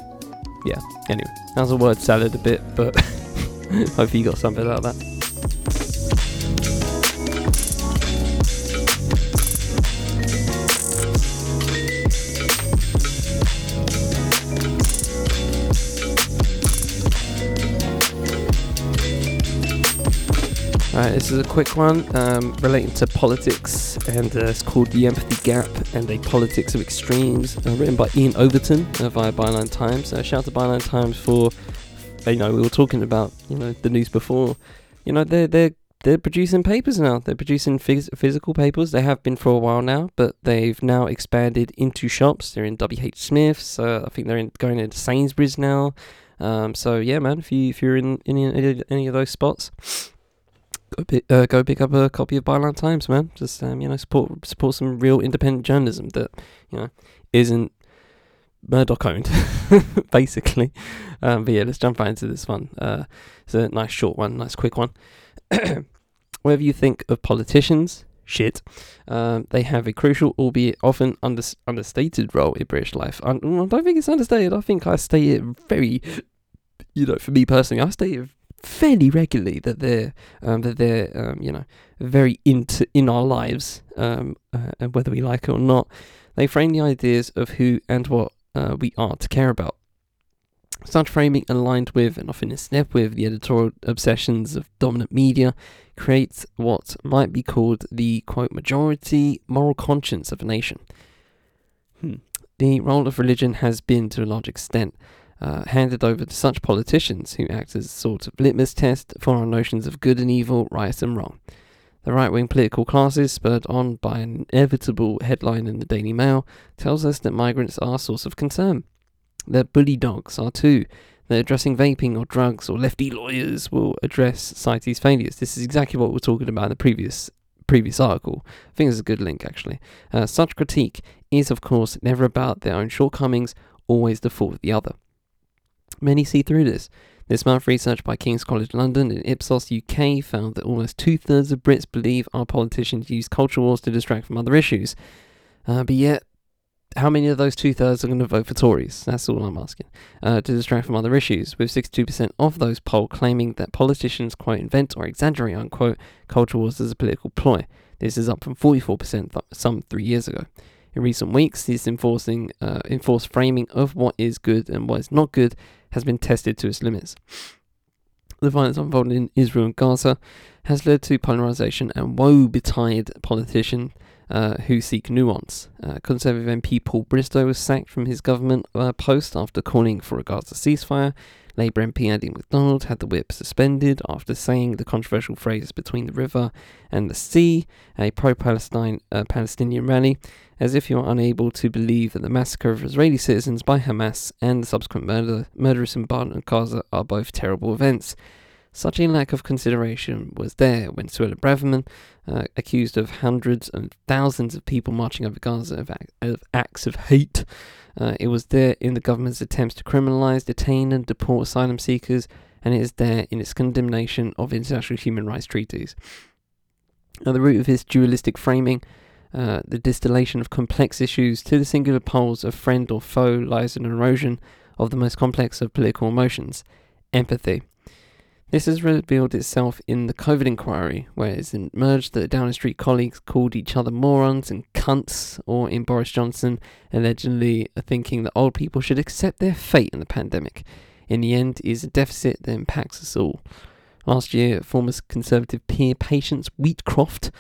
yeah. Anyway, that was a word salad a bit, but (laughs) hopefully you got something out of that. This is a quick one um, relating to politics, and uh, it's called The Empathy Gap and a Politics of Extremes, uh, written by Iain Overton uh, via Byline Times. Uh, shout out to Byline Times for, you know, we were talking about, you know, the news before. You know, they're, they're, they're producing papers now. They're producing phys- physical papers. They have been for a while now, but they've now expanded into shops. They're in WH Smith's. Uh, I think they're in, going into Sainsbury's now. Um, so yeah, man, if you if you're in, in any, any of those spots, go pick, uh, go pick up a copy of Byline Times, man. Just um, you know, support support some real independent journalism that you know isn't Murdoch owned, (laughs) basically. Um, but yeah, let's jump right into this one. Uh, it's a nice short one, nice quick one. (coughs) Whatever you think of politicians, shit, um, they have a crucial, albeit often under, understated role in British life. I, I don't think it's understated. I think I state it very, you know, for me personally, I state it fairly regularly that they're um, that they're um, you know very into in our lives, um, uh, whether we like it or not. They frame the ideas of who and what uh, we are to care about. Such framing, aligned with and often in step with the editorial obsessions of dominant media, creates what might be called the quote majority moral conscience of a nation. Hmm. The role of religion has been, to a large extent, uh, handed over to such politicians who act as a sort of litmus test for our notions of good and evil, right and wrong. The right wing political classes, spurred on by an inevitable headline in the Daily Mail, tells us that migrants are a source of concern. That bully dogs are too. that addressing vaping or drugs or lefty lawyers will address society's failures. This is exactly what we we're talking about in the previous previous article. I think it's a good link actually. Uh, such critique is, of course, never about their own shortcomings, always the fault of the other. Many see through this. This month, research by King's College London and Ipsos UK found that almost two thirds of Brits believe our politicians use culture wars to distract from other issues. Uh, but yet, how many of those two thirds are going to vote for Tories? That's all I'm asking. Uh, to distract from other issues, with 62% of those polled claiming that politicians, quote, invent or exaggerate, unquote, culture wars as a political ploy. This is up from 44% th- some three years ago. In recent weeks, this enforcing, uh, enforced framing of what is good and what is not good has been tested to its limits. The violence unfolding in Israel and Gaza has led to polarization and woe betide politicians uh, who seek nuance. Uh, Conservative MP Paul Bristow was sacked from his government uh, post after calling for a Gaza ceasefire. Labour MP Andy McDonald had the whip suspended after saying the controversial phrase between the river and the sea, a pro Palestine uh, Palestinian rally, as if you are unable to believe that the massacre of Israeli citizens by Hamas and the subsequent murder, murderous bombardment of Gaza are both terrible events. Such a lack of consideration was there when Suella Braverman, uh, accused of hundreds and thousands of people marching over Gaza of, of acts of hate, uh, it was there in the government's attempts to criminalise, detain, and deport asylum seekers, and it is there in its condemnation of international human rights treaties. At the root of this dualistic framing, uh, the distillation of complex issues to the singular poles of friend or foe lies an erosion of the most complex of political emotions empathy. This has revealed itself in the COVID inquiry, where it's emerged that Downing Street colleagues called each other morons and cunts, or in Boris Johnson allegedly thinking that old people should accept their fate in the pandemic. In the end, is a deficit that impacts us all. Last year, former Conservative peer Patience Wheatcroft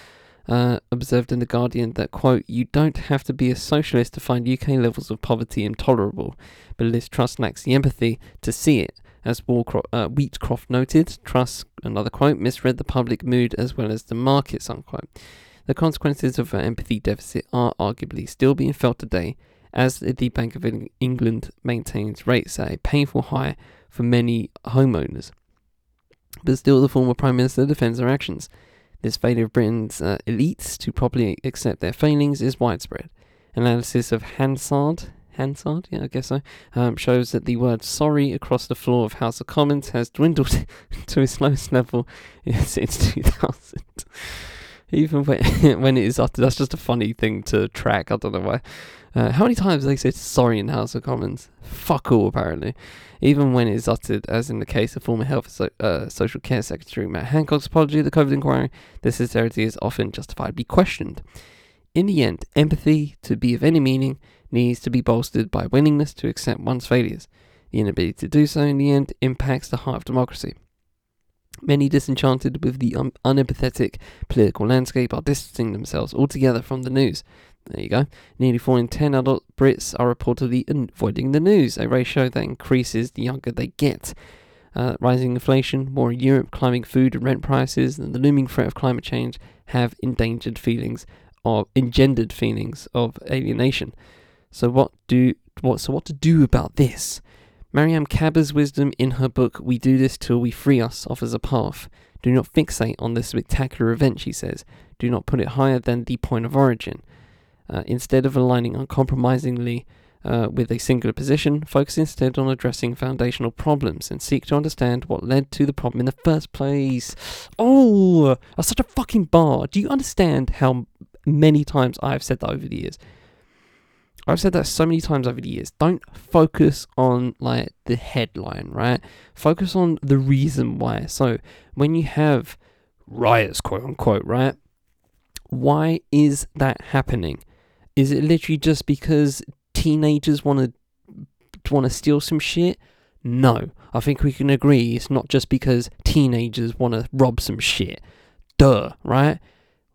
uh, observed in The Guardian that, quote, you don't have to be a socialist to find UK levels of poverty intolerable, but Liz Truss lacks the empathy to see it as uh, Wheatcroft noted, Truss, another quote, misread the public mood as well as the markets, unquote. The consequences of an empathy deficit are arguably still being felt today as the Bank of England maintains rates at a painful high for many homeowners. But still, the former Prime Minister defends their actions. This failure of Britain's uh, elites to properly accept their failings is widespread. Analysis of Hansard, Hansard, yeah, I guess so, um, shows that the word sorry across the floor of House of Commons has dwindled (laughs) to its lowest level since 2000. Even when, (laughs) when it is uttered, that's just a funny thing to track. I don't know why. Uh, how many times they say sorry in House of Commons? Fuck all, apparently. Even when it is uttered, as in the case of former Health so, uh, Social Care Secretary Matt Hancock's apology at the COVID inquiry, the sincerity is often justifiably questioned. In the end, empathy, to be of any meaning, needs to be bolstered by willingness to accept one's failures. The inability to do so in the end impacts the heart of democracy. Many disenchanted with the un- unempathetic political landscape are distancing themselves altogether from the news. There you go. Nearly 4 in 10 adult Brits are reportedly avoiding the news, a ratio that increases the younger they get. Uh, rising inflation, war in Europe, climbing food and rent prices, and the looming threat of climate change have endangered feelings of engendered feelings of alienation. So what do what so what to do about this? Mariame Kaba's wisdom in her book We Do This Till We Free Us offers a path. Do not fixate on this spectacular event, she says. Do not put it higher than the point of origin. Uh, instead of aligning uncompromisingly uh, with a singular position, focus instead on addressing foundational problems and seek to understand what led to the problem in the first place. Oh, that's such a fucking bar. Do you understand how many times I've said that over the years? I've said that so many times over the years. Don't focus on like the headline, right? Focus on the reason why. So when you have riots, quote unquote, right? Why is that happening? Is it literally just because teenagers want to want to steal some shit? No, I think we can agree it's not just because teenagers want to rob some shit. Duh, right?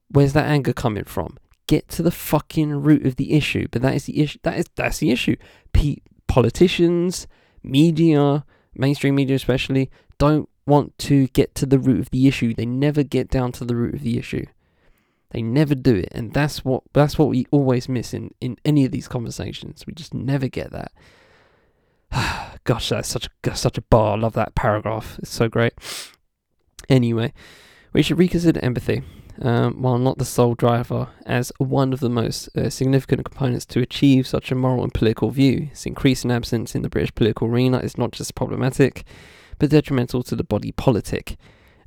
Where's that anger coming from? Get to the fucking root of the issue. But that is the issue. That is that's the issue. P- politicians, media, mainstream media especially, don't want to get to the root of the issue. They never get down to the root of the issue. They never do it, and that's what that's what we always miss in in any of these conversations. We just never get that. (sighs) gosh, that's such a such a bar. I love that paragraph. It's so great. Anyway, we should reconsider empathy. Um, while not the sole driver, as one of the most uh, significant components to achieve such a moral and political view. Its increasing absence in the British political arena is not just problematic, but detrimental to the body politic.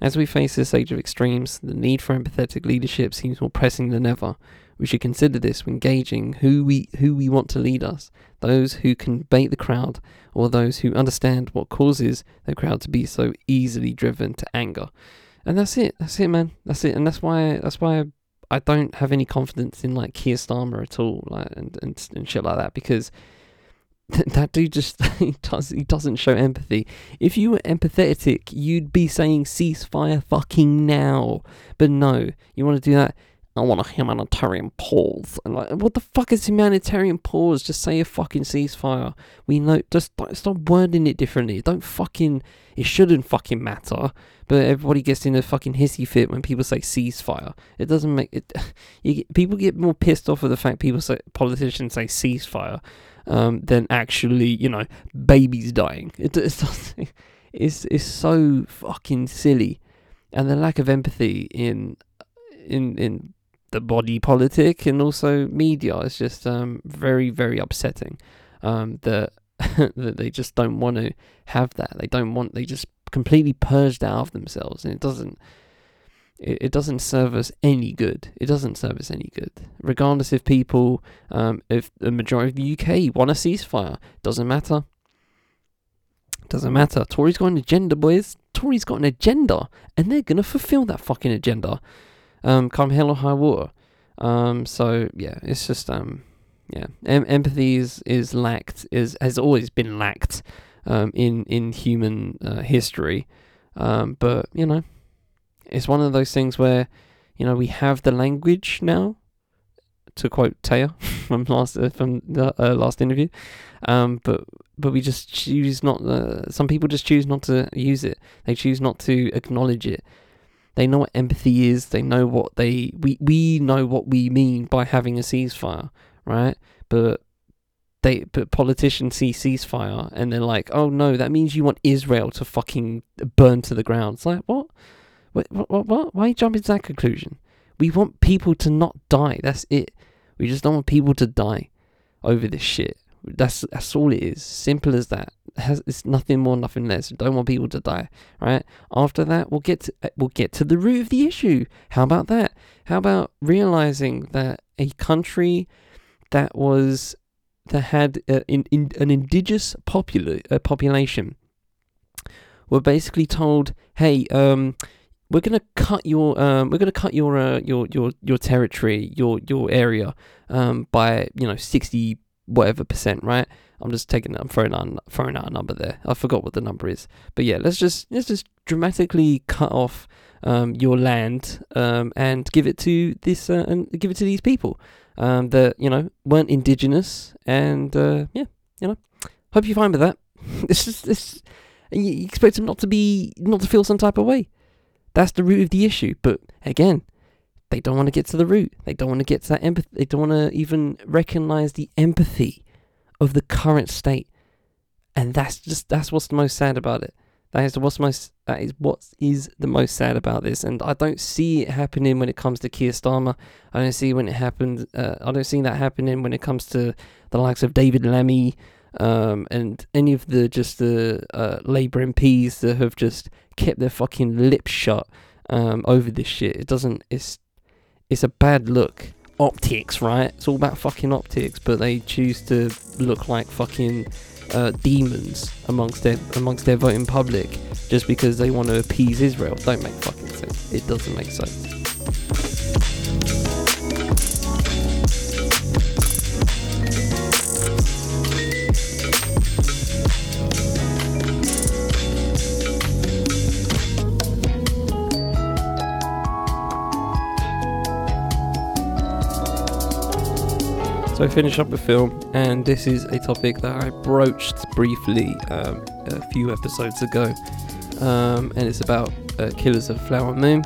As we face this age of extremes, the need for empathetic leadership seems more pressing than ever. We should consider this when gauging who we who we want to lead us, those who can bait the crowd, or those who understand what causes the crowd to be so easily driven to anger. And that's it. That's it, man. That's it. And that's why that's why I don't have any confidence in like Keir Starmer at all, like and and, and shit like that, because (laughs) that dude just (laughs) he does he doesn't show empathy. If you were empathetic, you'd be saying ceasefire fucking now. But no, you want to do that. I want a humanitarian pause. And like, what the fuck is humanitarian pause? Just say a fucking ceasefire. We know. Just stop wording it differently. Don't fucking. It shouldn't fucking matter. But everybody gets in a fucking hissy fit when people say ceasefire. It doesn't make it. (laughs) You get, people get more pissed off of the fact people say politicians say ceasefire um, than actually, you know, babies dying. It, (laughs) it's, it's it's so fucking silly, and the lack of empathy in in in the body politic and also media is just um, very very upsetting. Um, that (laughs) that they just don't want to have that. They don't want. They just completely purged out of themselves, and it doesn't it, it doesn't serve us any good. It doesn't serve us any good. Regardless if people, um, if the majority of the UK want a ceasefire, doesn't matter. Doesn't matter. Tory's got an agenda, boys. Tory's got an agenda, and they're gonna fulfil that fucking agenda. Um, come hell or high water. Um, so yeah, it's just um, yeah, em- empathy is is lacked is has always been lacked um, in in human uh, history. Um, but you know, it's one of those things where, you know, we have the language now, to quote Taya (laughs) from last uh, from the uh, last interview, um, but but we just choose not. Uh, some people just choose not to use it. They choose not to acknowledge it. They know what empathy is. They know what they we we know what we mean by having a ceasefire, right? But they but politicians see ceasefire and they're like, oh no, that means you want Israel to fucking burn to the ground. It's like what? What, what, what? Why jump into that conclusion? We want people to not die. That's it. We just don't want people to die over this shit. That's that's all it is. Simple as that. It's nothing more, nothing less. We don't want people to die, right? After that, we'll get to, uh, we'll get to the root of the issue. How about that? How about realizing that a country that was that had uh, in, in, an indigenous popula- uh, population were basically told, "Hey, um, we're gonna cut your um, we're gonna cut your uh, your your your territory your your area um, by you know sixty whatever percent right? I'm just taking I'm throwing out throwing out a number there. I forgot what the number is. But yeah let's just let's just dramatically cut off um, your land um, and give it to this uh, and give it to these people um, that you know weren't indigenous. And uh, yeah you know hope you're fine with that. (laughs) It's just this you expect them not to be not to feel some type of way. That's the root of the issue. But again, they don't want to get to the root. They don't want to get to that empathy. They don't want to even recognize the empathy of the current state. And that's just that's what's the most sad about it. That is what's most that is what is the most sad about this. And I don't see it happening when it comes to Keir Starmer. I don't see when it happened. Uh, I don't see that happening when it comes to the likes of David Lammy um, and any of the just the uh, Labour MPs that have just kept their fucking lips shut um, over this shit. It doesn't. It's it's a bad look. Optics, right? It's all about fucking optics, but they choose to look like fucking uh, demons amongst their amongst their voting public just because they want to appease Israel. Don't make fucking sense. It doesn't make sense. So, finish up the film, and this is a topic that I broached briefly um, a few episodes ago, um, and it's about uh, Killers of Flower Moon.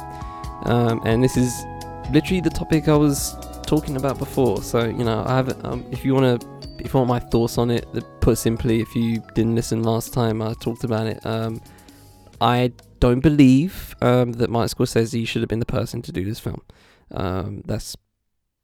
Um, and this is literally the topic I was talking about before. So, you know, I have um, if you want to if you want my thoughts on it, put simply, if you didn't listen last time, I talked about it. Um, I don't believe um, that Martin Scorsese should have been the person to do this film. Um, that's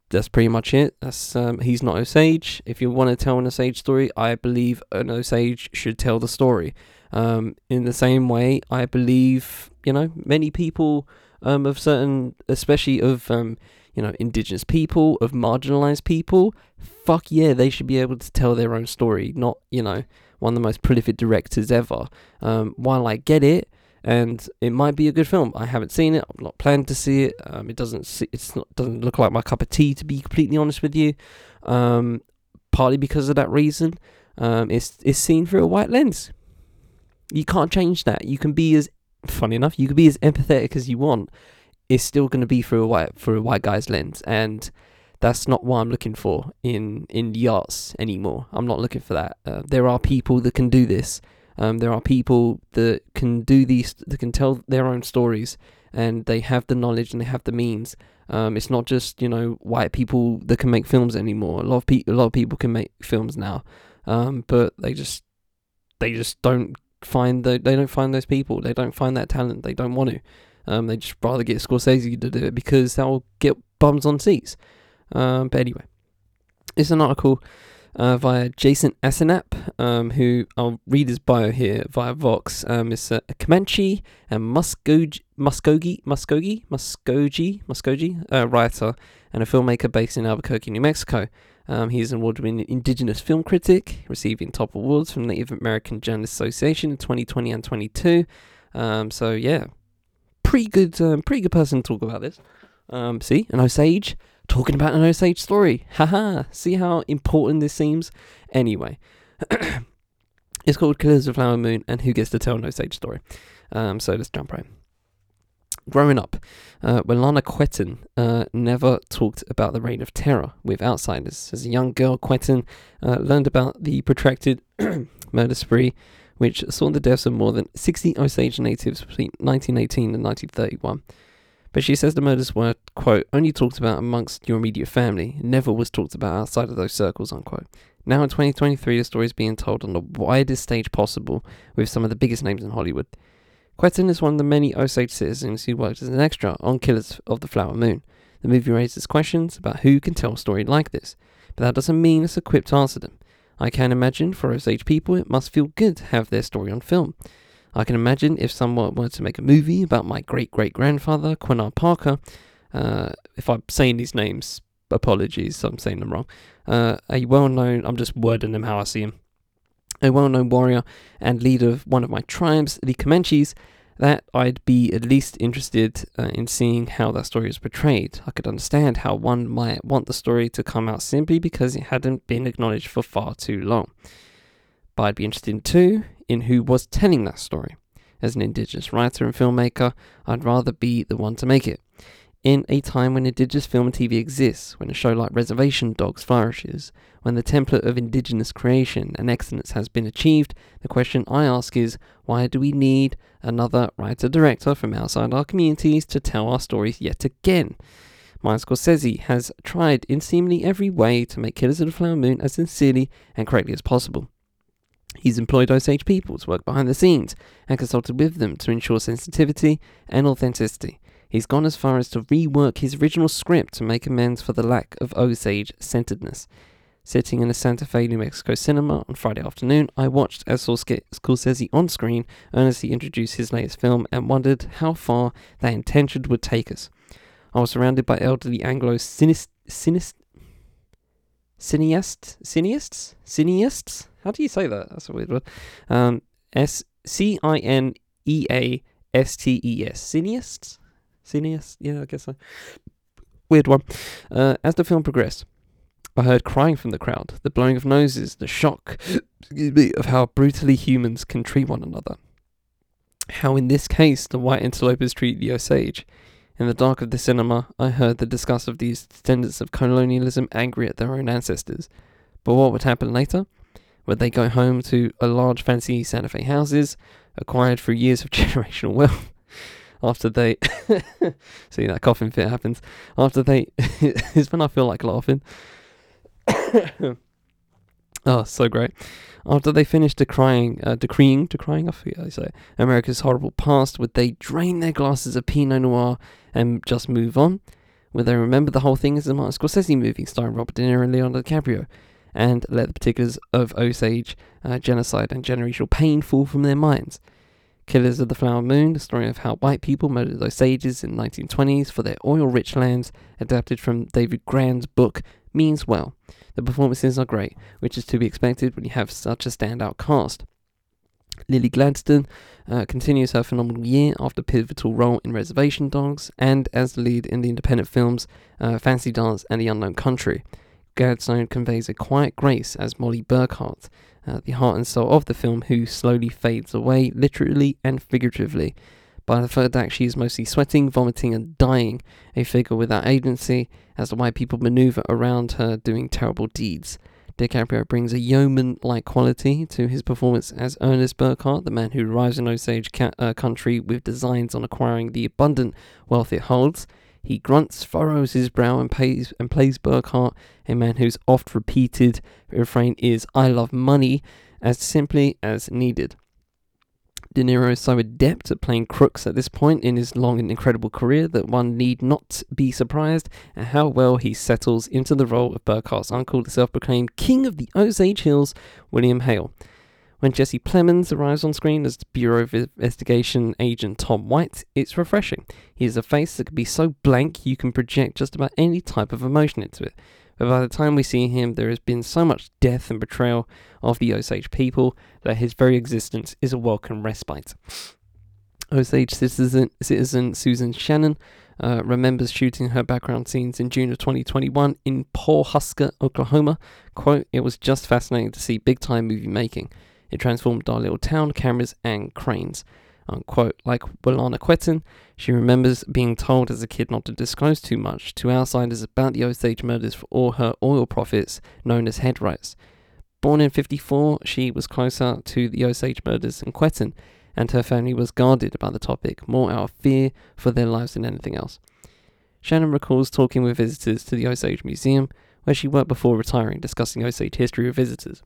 that's pretty much it. That's um, he's not Osage. If you want to tell an Osage story, I believe an Osage should tell the story. Um, in the same way, I believe you know many people um, of certain, especially of um, you know indigenous people, of marginalized people. Fuck yeah, they should be able to tell their own story. Not you know one of the most prolific directors ever. Um, while I get it, and it might be a good film. I haven't seen it. I'm not planning to see it. Um, it doesn't. See, it's not doesn't look like my cup of tea, to be completely honest with you. Um, partly because of that reason. Um, it's it's seen through a white lens. You can't change that. You can be as funny enough. You can be as empathetic as you want. It's still going to be through a white through a white guy's lens, and that's not what I'm looking for in in the arts anymore. I'm not looking for that. Uh, there are people that can do this um, there are people that can do these, that can tell their own stories, and they have the knowledge and they have the means. Um, it's not just you know white people that can make films anymore. A lot of people, a lot of people can make films now, um, but they just they just don't find the, they don't find those people. They don't find that talent. They don't want to. Um, they just rather get Scorsese to do it because they'll get bums on seats. Um, but anyway, it's an article uh, via Jason Asenap, um, who I'll read his bio here via Vox. Um, is a Comanche and Muskogee, Muskogee, Muskogee, Muskogee, uh, writer and a filmmaker based in Albuquerque, New Mexico. Um, he's an award-winning Indigenous film critic, receiving top awards from the Native American Journalists Association in 2020 and 22. Um, so yeah, pretty good, um, pretty good person to talk about this. Um, see, an Osage talking about an Osage story. Haha, see how important this seems? Anyway, (clears throat) it's called Killers of Flower Moon and Who Gets to Tell an Osage Story. Um, so let's jump right Growing up, uh, Welana Quetin uh, never talked about the reign of terror with outsiders. As a young girl, Quetin uh, learned about the protracted (clears throat) murder spree, which saw the deaths of more than 60 Osage natives between 1918 and 1931. But she says the murders were, quote, only talked about amongst your immediate family, never was talked about outside of those circles, unquote. Now in 2023, the story is being told on the widest stage possible with some of the biggest names in Hollywood. Quentin is one of the many Osage citizens who worked as an extra on Killers of the Flower Moon. The movie raises questions about who can tell a story like this, but that doesn't mean it's equipped to answer them. I can imagine for Osage people it must feel good to have their story on film. I can imagine if someone were to make a movie about my great great grandfather, Quanah Parker, uh, if I'm saying these names, apologies, I'm saying them wrong, uh, a well known, I'm just wording them how I see him, a well known warrior and leader of one of my tribes, the Comanches, that I'd be at least interested uh, in seeing how that story is portrayed. I could understand how one might want the story to come out simply because it hadn't been acknowledged for far too long. But I'd be interested in too in who was telling that story. As an Indigenous writer and filmmaker, I'd rather be the one to make it. In a time when Indigenous film and TV exists, when a show like Reservation Dogs flourishes, when the template of Indigenous creation and excellence has been achieved, the question I ask is why do we need another writer director from outside our communities to tell our stories yet again? Martin Scorsese has tried in seemingly every way to make Killers of the Flower Moon as sincerely and correctly as possible. He's employed Osage people to work behind the scenes and consulted with them to ensure sensitivity and authenticity. He's gone as far as to rework his original script to make amends for the lack of Osage centeredness. Sitting in a Santa Fe, New Mexico cinema on Friday afternoon, I watched as Scorsese on screen earnestly introduce his latest film and wondered how far that intention would take us. I was surrounded by elderly Anglo cinist, cinist, cineasts, cineasts, cineasts, how do you say that? That's a weird word. Um, S C I N E A S T E S. Cineasts? Cineasts? Yeah, I guess so. Weird one. Uh, as the film progressed, I heard crying from the crowd, the blowing of noses, the shock of how brutally humans can treat one another. How, in this case, the white interlopers treat the Osage. In the dark of the cinema, I heard the disgust of these descendants of colonialism angry at their own ancestors. But what would happen later? Where they go home to a large fancy Santa Fe houses acquired through years of (laughs) generational wealth. After they (laughs) see that coughing fit happens. After they (laughs) is when I feel like laughing. (coughs) Oh, so great. After they finish decrying, uh, decreeing, decrying, I forget how say, America's horrible past, would they drain their glasses of Pinot Noir and just move on? Would they remember the whole thing as a Martin Scorsese movie starring Robert De Niro and Leonardo DiCaprio, and let the particulars of Osage uh, genocide and generational pain fall from their minds? Killers of the Flower Moon, the story of how white people murdered Osages in the 1920s for their oil-rich lands, adapted from David Grann's book, means well. The performances are great, which is to be expected when you have such a standout cast. Lily Gladstone uh, continues her phenomenal year after pivotal role in Reservation Dogs and as the lead in the independent films uh, Fancy Dance and The Unknown Country. Gladstone conveys a quiet grace as Mollie Burkhart, uh, the heart and soul of the film, who slowly fades away, literally and figuratively. By the third act, she is mostly sweating, vomiting, and dying, a figure without agency, as the white people maneuver around her doing terrible deeds. DiCaprio brings a yeoman like quality to his performance as Ernest Burkhart, the man who arrives in Osage ca- uh, country with designs on acquiring the abundant wealth it holds. He grunts, furrows his brow, and, pays, and plays Burkhart, a man whose oft repeated refrain is, I love money, as simply as needed. De Niro is so adept at playing crooks at this point in his long and incredible career that one need not be surprised at how well he settles into the role of Burkhart's uncle, the self proclaimed King of the Osage Hills, William Hale. When Jesse Plemons arrives on screen as Bureau of Investigation agent Tom White, it's refreshing. He has a face that can be so blank you can project just about any type of emotion into it. But by the time we see him, there has been so much death and betrayal of the Osage people that his very existence is a welcome respite. Osage citizen, citizen Susan Shannon uh, remembers shooting her background scenes in June of 2021 in Pawhuska, Oklahoma. Quote, It was just fascinating to see big time movie making. It transformed our little town, cameras, and cranes unquote. Like Willana Quetton, she remembers being told as a kid not to disclose too much to outsiders about the Osage murders for all her oil profits, known as head rights. Born in 54, she was closer to the Osage murders than Quetton, and her family was guarded about the topic, more out of fear for their lives than anything else. Shannon recalls talking with visitors to the Osage Museum, where she worked before retiring, discussing Osage history with visitors.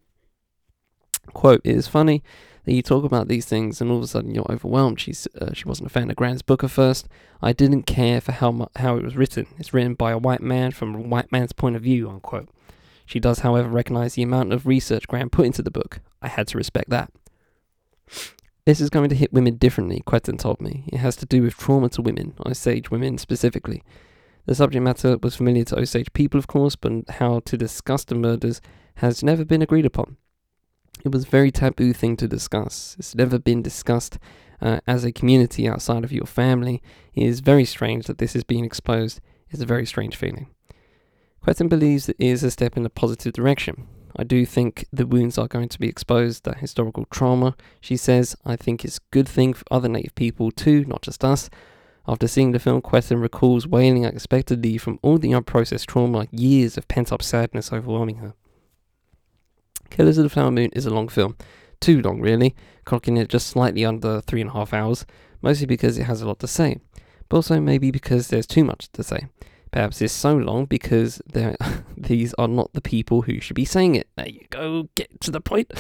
Quote, It is funny that you talk about these things and all of a sudden you're overwhelmed. She's uh, she wasn't a fan of Grann's book at first. I didn't care for how mu- how it was written. It's written by a white man from a white man's point of view. Unquote. She does, however, recognize the amount of research Grann put into the book. I had to respect that. This is going to hit women differently, Quentin told me. It has to do with trauma to women, Osage women specifically. The subject matter was familiar to Osage people, of course, but how to discuss the murders has never been agreed upon. It was a very taboo thing to discuss. It's never been discussed uh, as a community outside of your family. It is very strange that this is being exposed. It's a very strange feeling. Quetton believes it is a step in a positive direction. I do think the wounds are going to be exposed, that historical trauma. She says, I think it's a good thing for other Native people too, not just us. After seeing the film, Quetton recalls wailing unexpectedly from all the unprocessed trauma, years of pent up sadness overwhelming her. Killers of the Flower Moon is a long film. Too long, really, clocking it just slightly under three and a half hours, mostly because it has a lot to say, but also maybe because there's too much to say. Perhaps it's so long because (laughs) these are not the people who should be saying it. There you go, get to the point.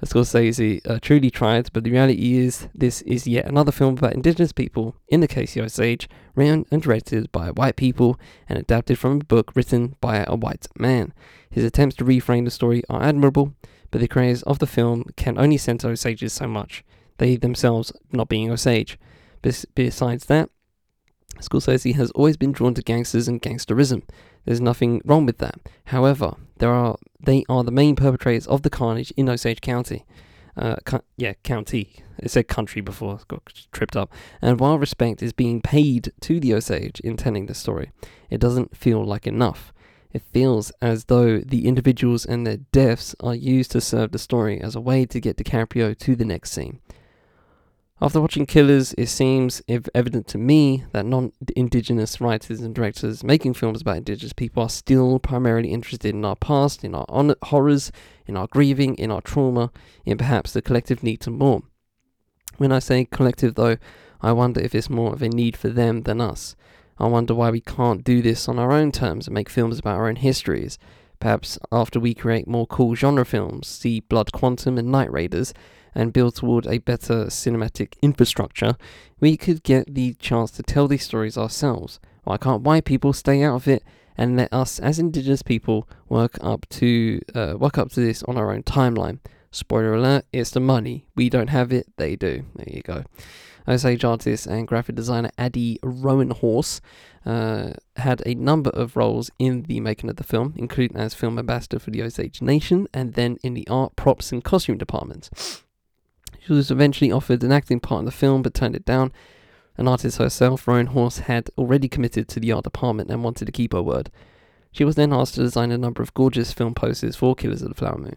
As Scorsese uh, truly tried, but the reality is this is yet another film about indigenous people, in the case of Osage, written and directed by white people and adapted from a book written by a white man. His attempts to reframe the story are admirable, but the creators of the film can only center Osages so much, they themselves not being Osage. Bes- besides that, Scorsese has always been drawn to gangsters and gangsterism. There's nothing wrong with that. However, there are they are the main perpetrators of the carnage in Osage County. Uh, yeah, county. It said country before, got tripped up. And while respect is being paid to the Osage in telling the story, it doesn't feel like enough. It feels as though the individuals and their deaths are used to serve the story as a way to get DiCaprio to the next scene. After watching Killers, it seems evident to me that non indigenous writers and directors making films about indigenous people are still primarily interested in our past, in our horrors, in our grieving, in our trauma, in perhaps the collective need to mourn. When I say collective, though, I wonder if it's more of a need for them than us. I wonder why we can't do this on our own terms and make films about our own histories. Perhaps after we create more cool genre films, see Blood Quantum and Night Raiders, and build toward a better cinematic infrastructure, we could get the chance to tell these stories ourselves. Why can't white people stay out of it and let us, as indigenous people, work up to uh, work up to this on our own timeline? Spoiler alert: it's the money. We don't have it; they do. There you go. Osage artist and graphic designer Addie Roanhorse uh, had a number of roles in the making of the film, including as film ambassador for the Osage Nation and then in the art, props, and costume departments. She was eventually offered an acting part in the film but turned it down. An artist herself, Roan Roanhorse, had already committed to the art department and wanted to keep her word. She was then asked to design a number of gorgeous film posters for Killers of the Flower Moon.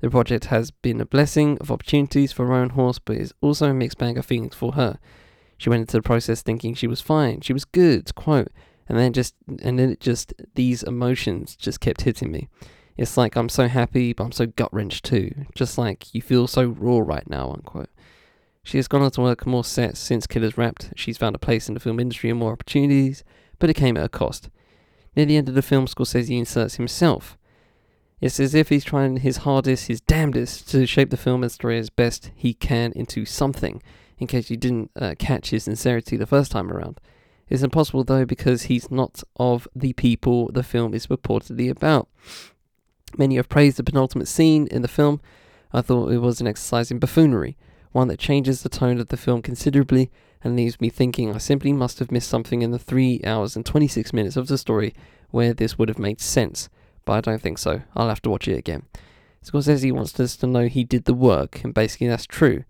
The project has been a blessing of opportunities for Roan Roanhorse, but is also a mixed bag of feelings for her. She went into the process thinking she was fine, she was good, quote, and then just and then it just these emotions just kept hitting me. It's like I'm so happy, but I'm so gut wrenched too. Just like you feel so raw right now, unquote. She has gone on to work more sets since Killers wrapped. She's found a place in the film industry and more opportunities, but it came at a cost. Near the end of the film, Scorsese inserts himself. It's as if he's trying his hardest, his damnedest, to shape the film and story as best he can into something, in case you didn't uh, catch his sincerity the first time around. It's impossible though because he's not of the people the film is purportedly about. Many have praised the penultimate scene in the film. I thought it was an exercise in buffoonery, one that changes the tone of the film considerably and leaves me thinking I simply must have missed something in the 3 hours and 26 minutes of the story where this would have made sense. But I don't think so. I'll have to watch it again. Scorsese wants us to know he did the work, and basically that's true.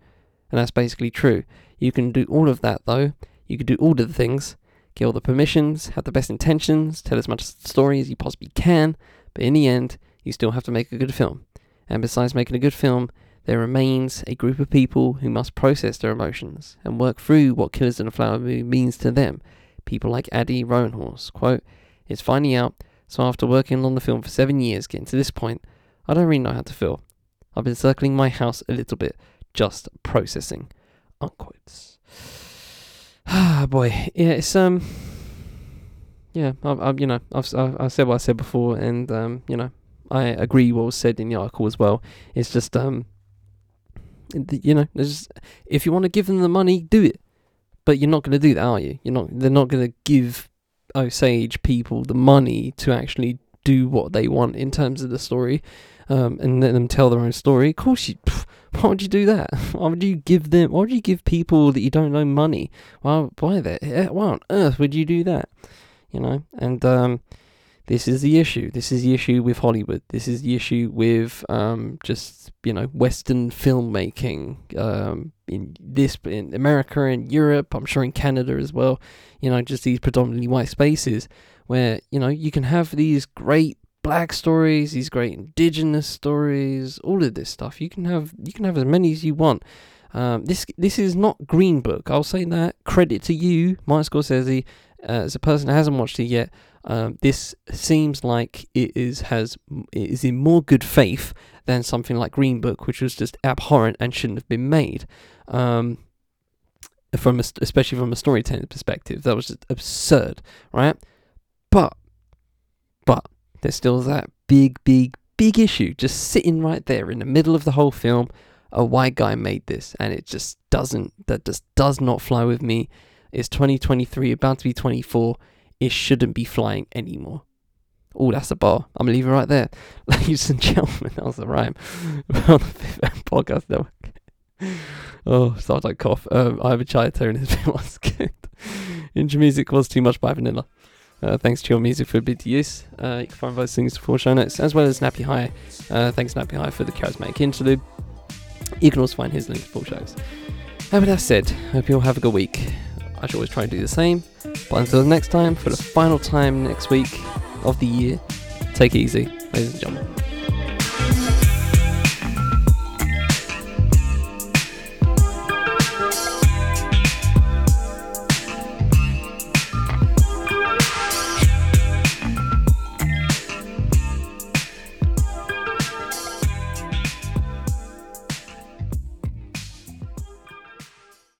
And that's basically true. You can do all of that though. You can do all of the things, get all the permissions, have the best intentions, tell as much story as you possibly can, but in the end, you still have to make a good film. And besides making a good film, there remains a group of people who must process their emotions and work through what Killers in the Flower Moon means to them. People like Addie Roanhorse. Quote, It's finding out, so after working on the film for seven years, getting to this point, I don't really know how to feel. I've been circling my house a little bit, just processing. Unquotes. Ah, boy. Yeah, it's, um, yeah, I, I, you know, I've, I, I said what I said before, and, um, you know, I agree what was said in the article as well. It's just um, you know, just, if you want to give them the money, do it. But you're not going to do that, are you? You're not. They're not going to give Osage people the money to actually do what they want in terms of the story, um, and let them tell their own story. Of course, you. Pff, why would you do that? (laughs) Why would you give them? Why would you give people that you don't know money? Why? Why that? Why on earth would you do that? You know, and um, this is the issue. This is the issue with Hollywood. This is the issue with um, just you know Western filmmaking um, in this in America and Europe. I'm sure in Canada as well. You know, just these predominantly white spaces where you know you can have these great black stories, these great indigenous stories, all of this stuff. You can have you can have as many as you want. Um, this this is not Green Book. I'll say that. Credit to you, Martin Scorsese, uh, as a person that hasn't watched it yet. Um, this seems like it is has it is in more good faith than something like Green Book, which was just abhorrent and shouldn't have been made. Um, from a, especially from a storytelling perspective, that was absurd, right? But but there's still that big, big, big issue just sitting right there in the middle of the whole film. A white guy made this, and it just doesn't. That just does not fly with me. It's 2023, about to be 24 it shouldn't be flying anymore. Oh, that's a bar. I'm it right there. (laughs) Ladies and gentlemen, that was a rhyme. (laughs) on the Fifth Podcast Network. oh, sounds like cough. Um, I have a his bit was good. Intro music was too much by Vanilla. Uh, thanks to your music for a bit to use. Uh, you can find those things for show notes as well as Nappy High. Uh, thanks Nappy High for the charismatic interlude. You can also find his links for shows. And with that said, hope you all have a good week. I should always try and do the same. But until next time, for the final time next week of the year, take it easy, ladies and gentlemen.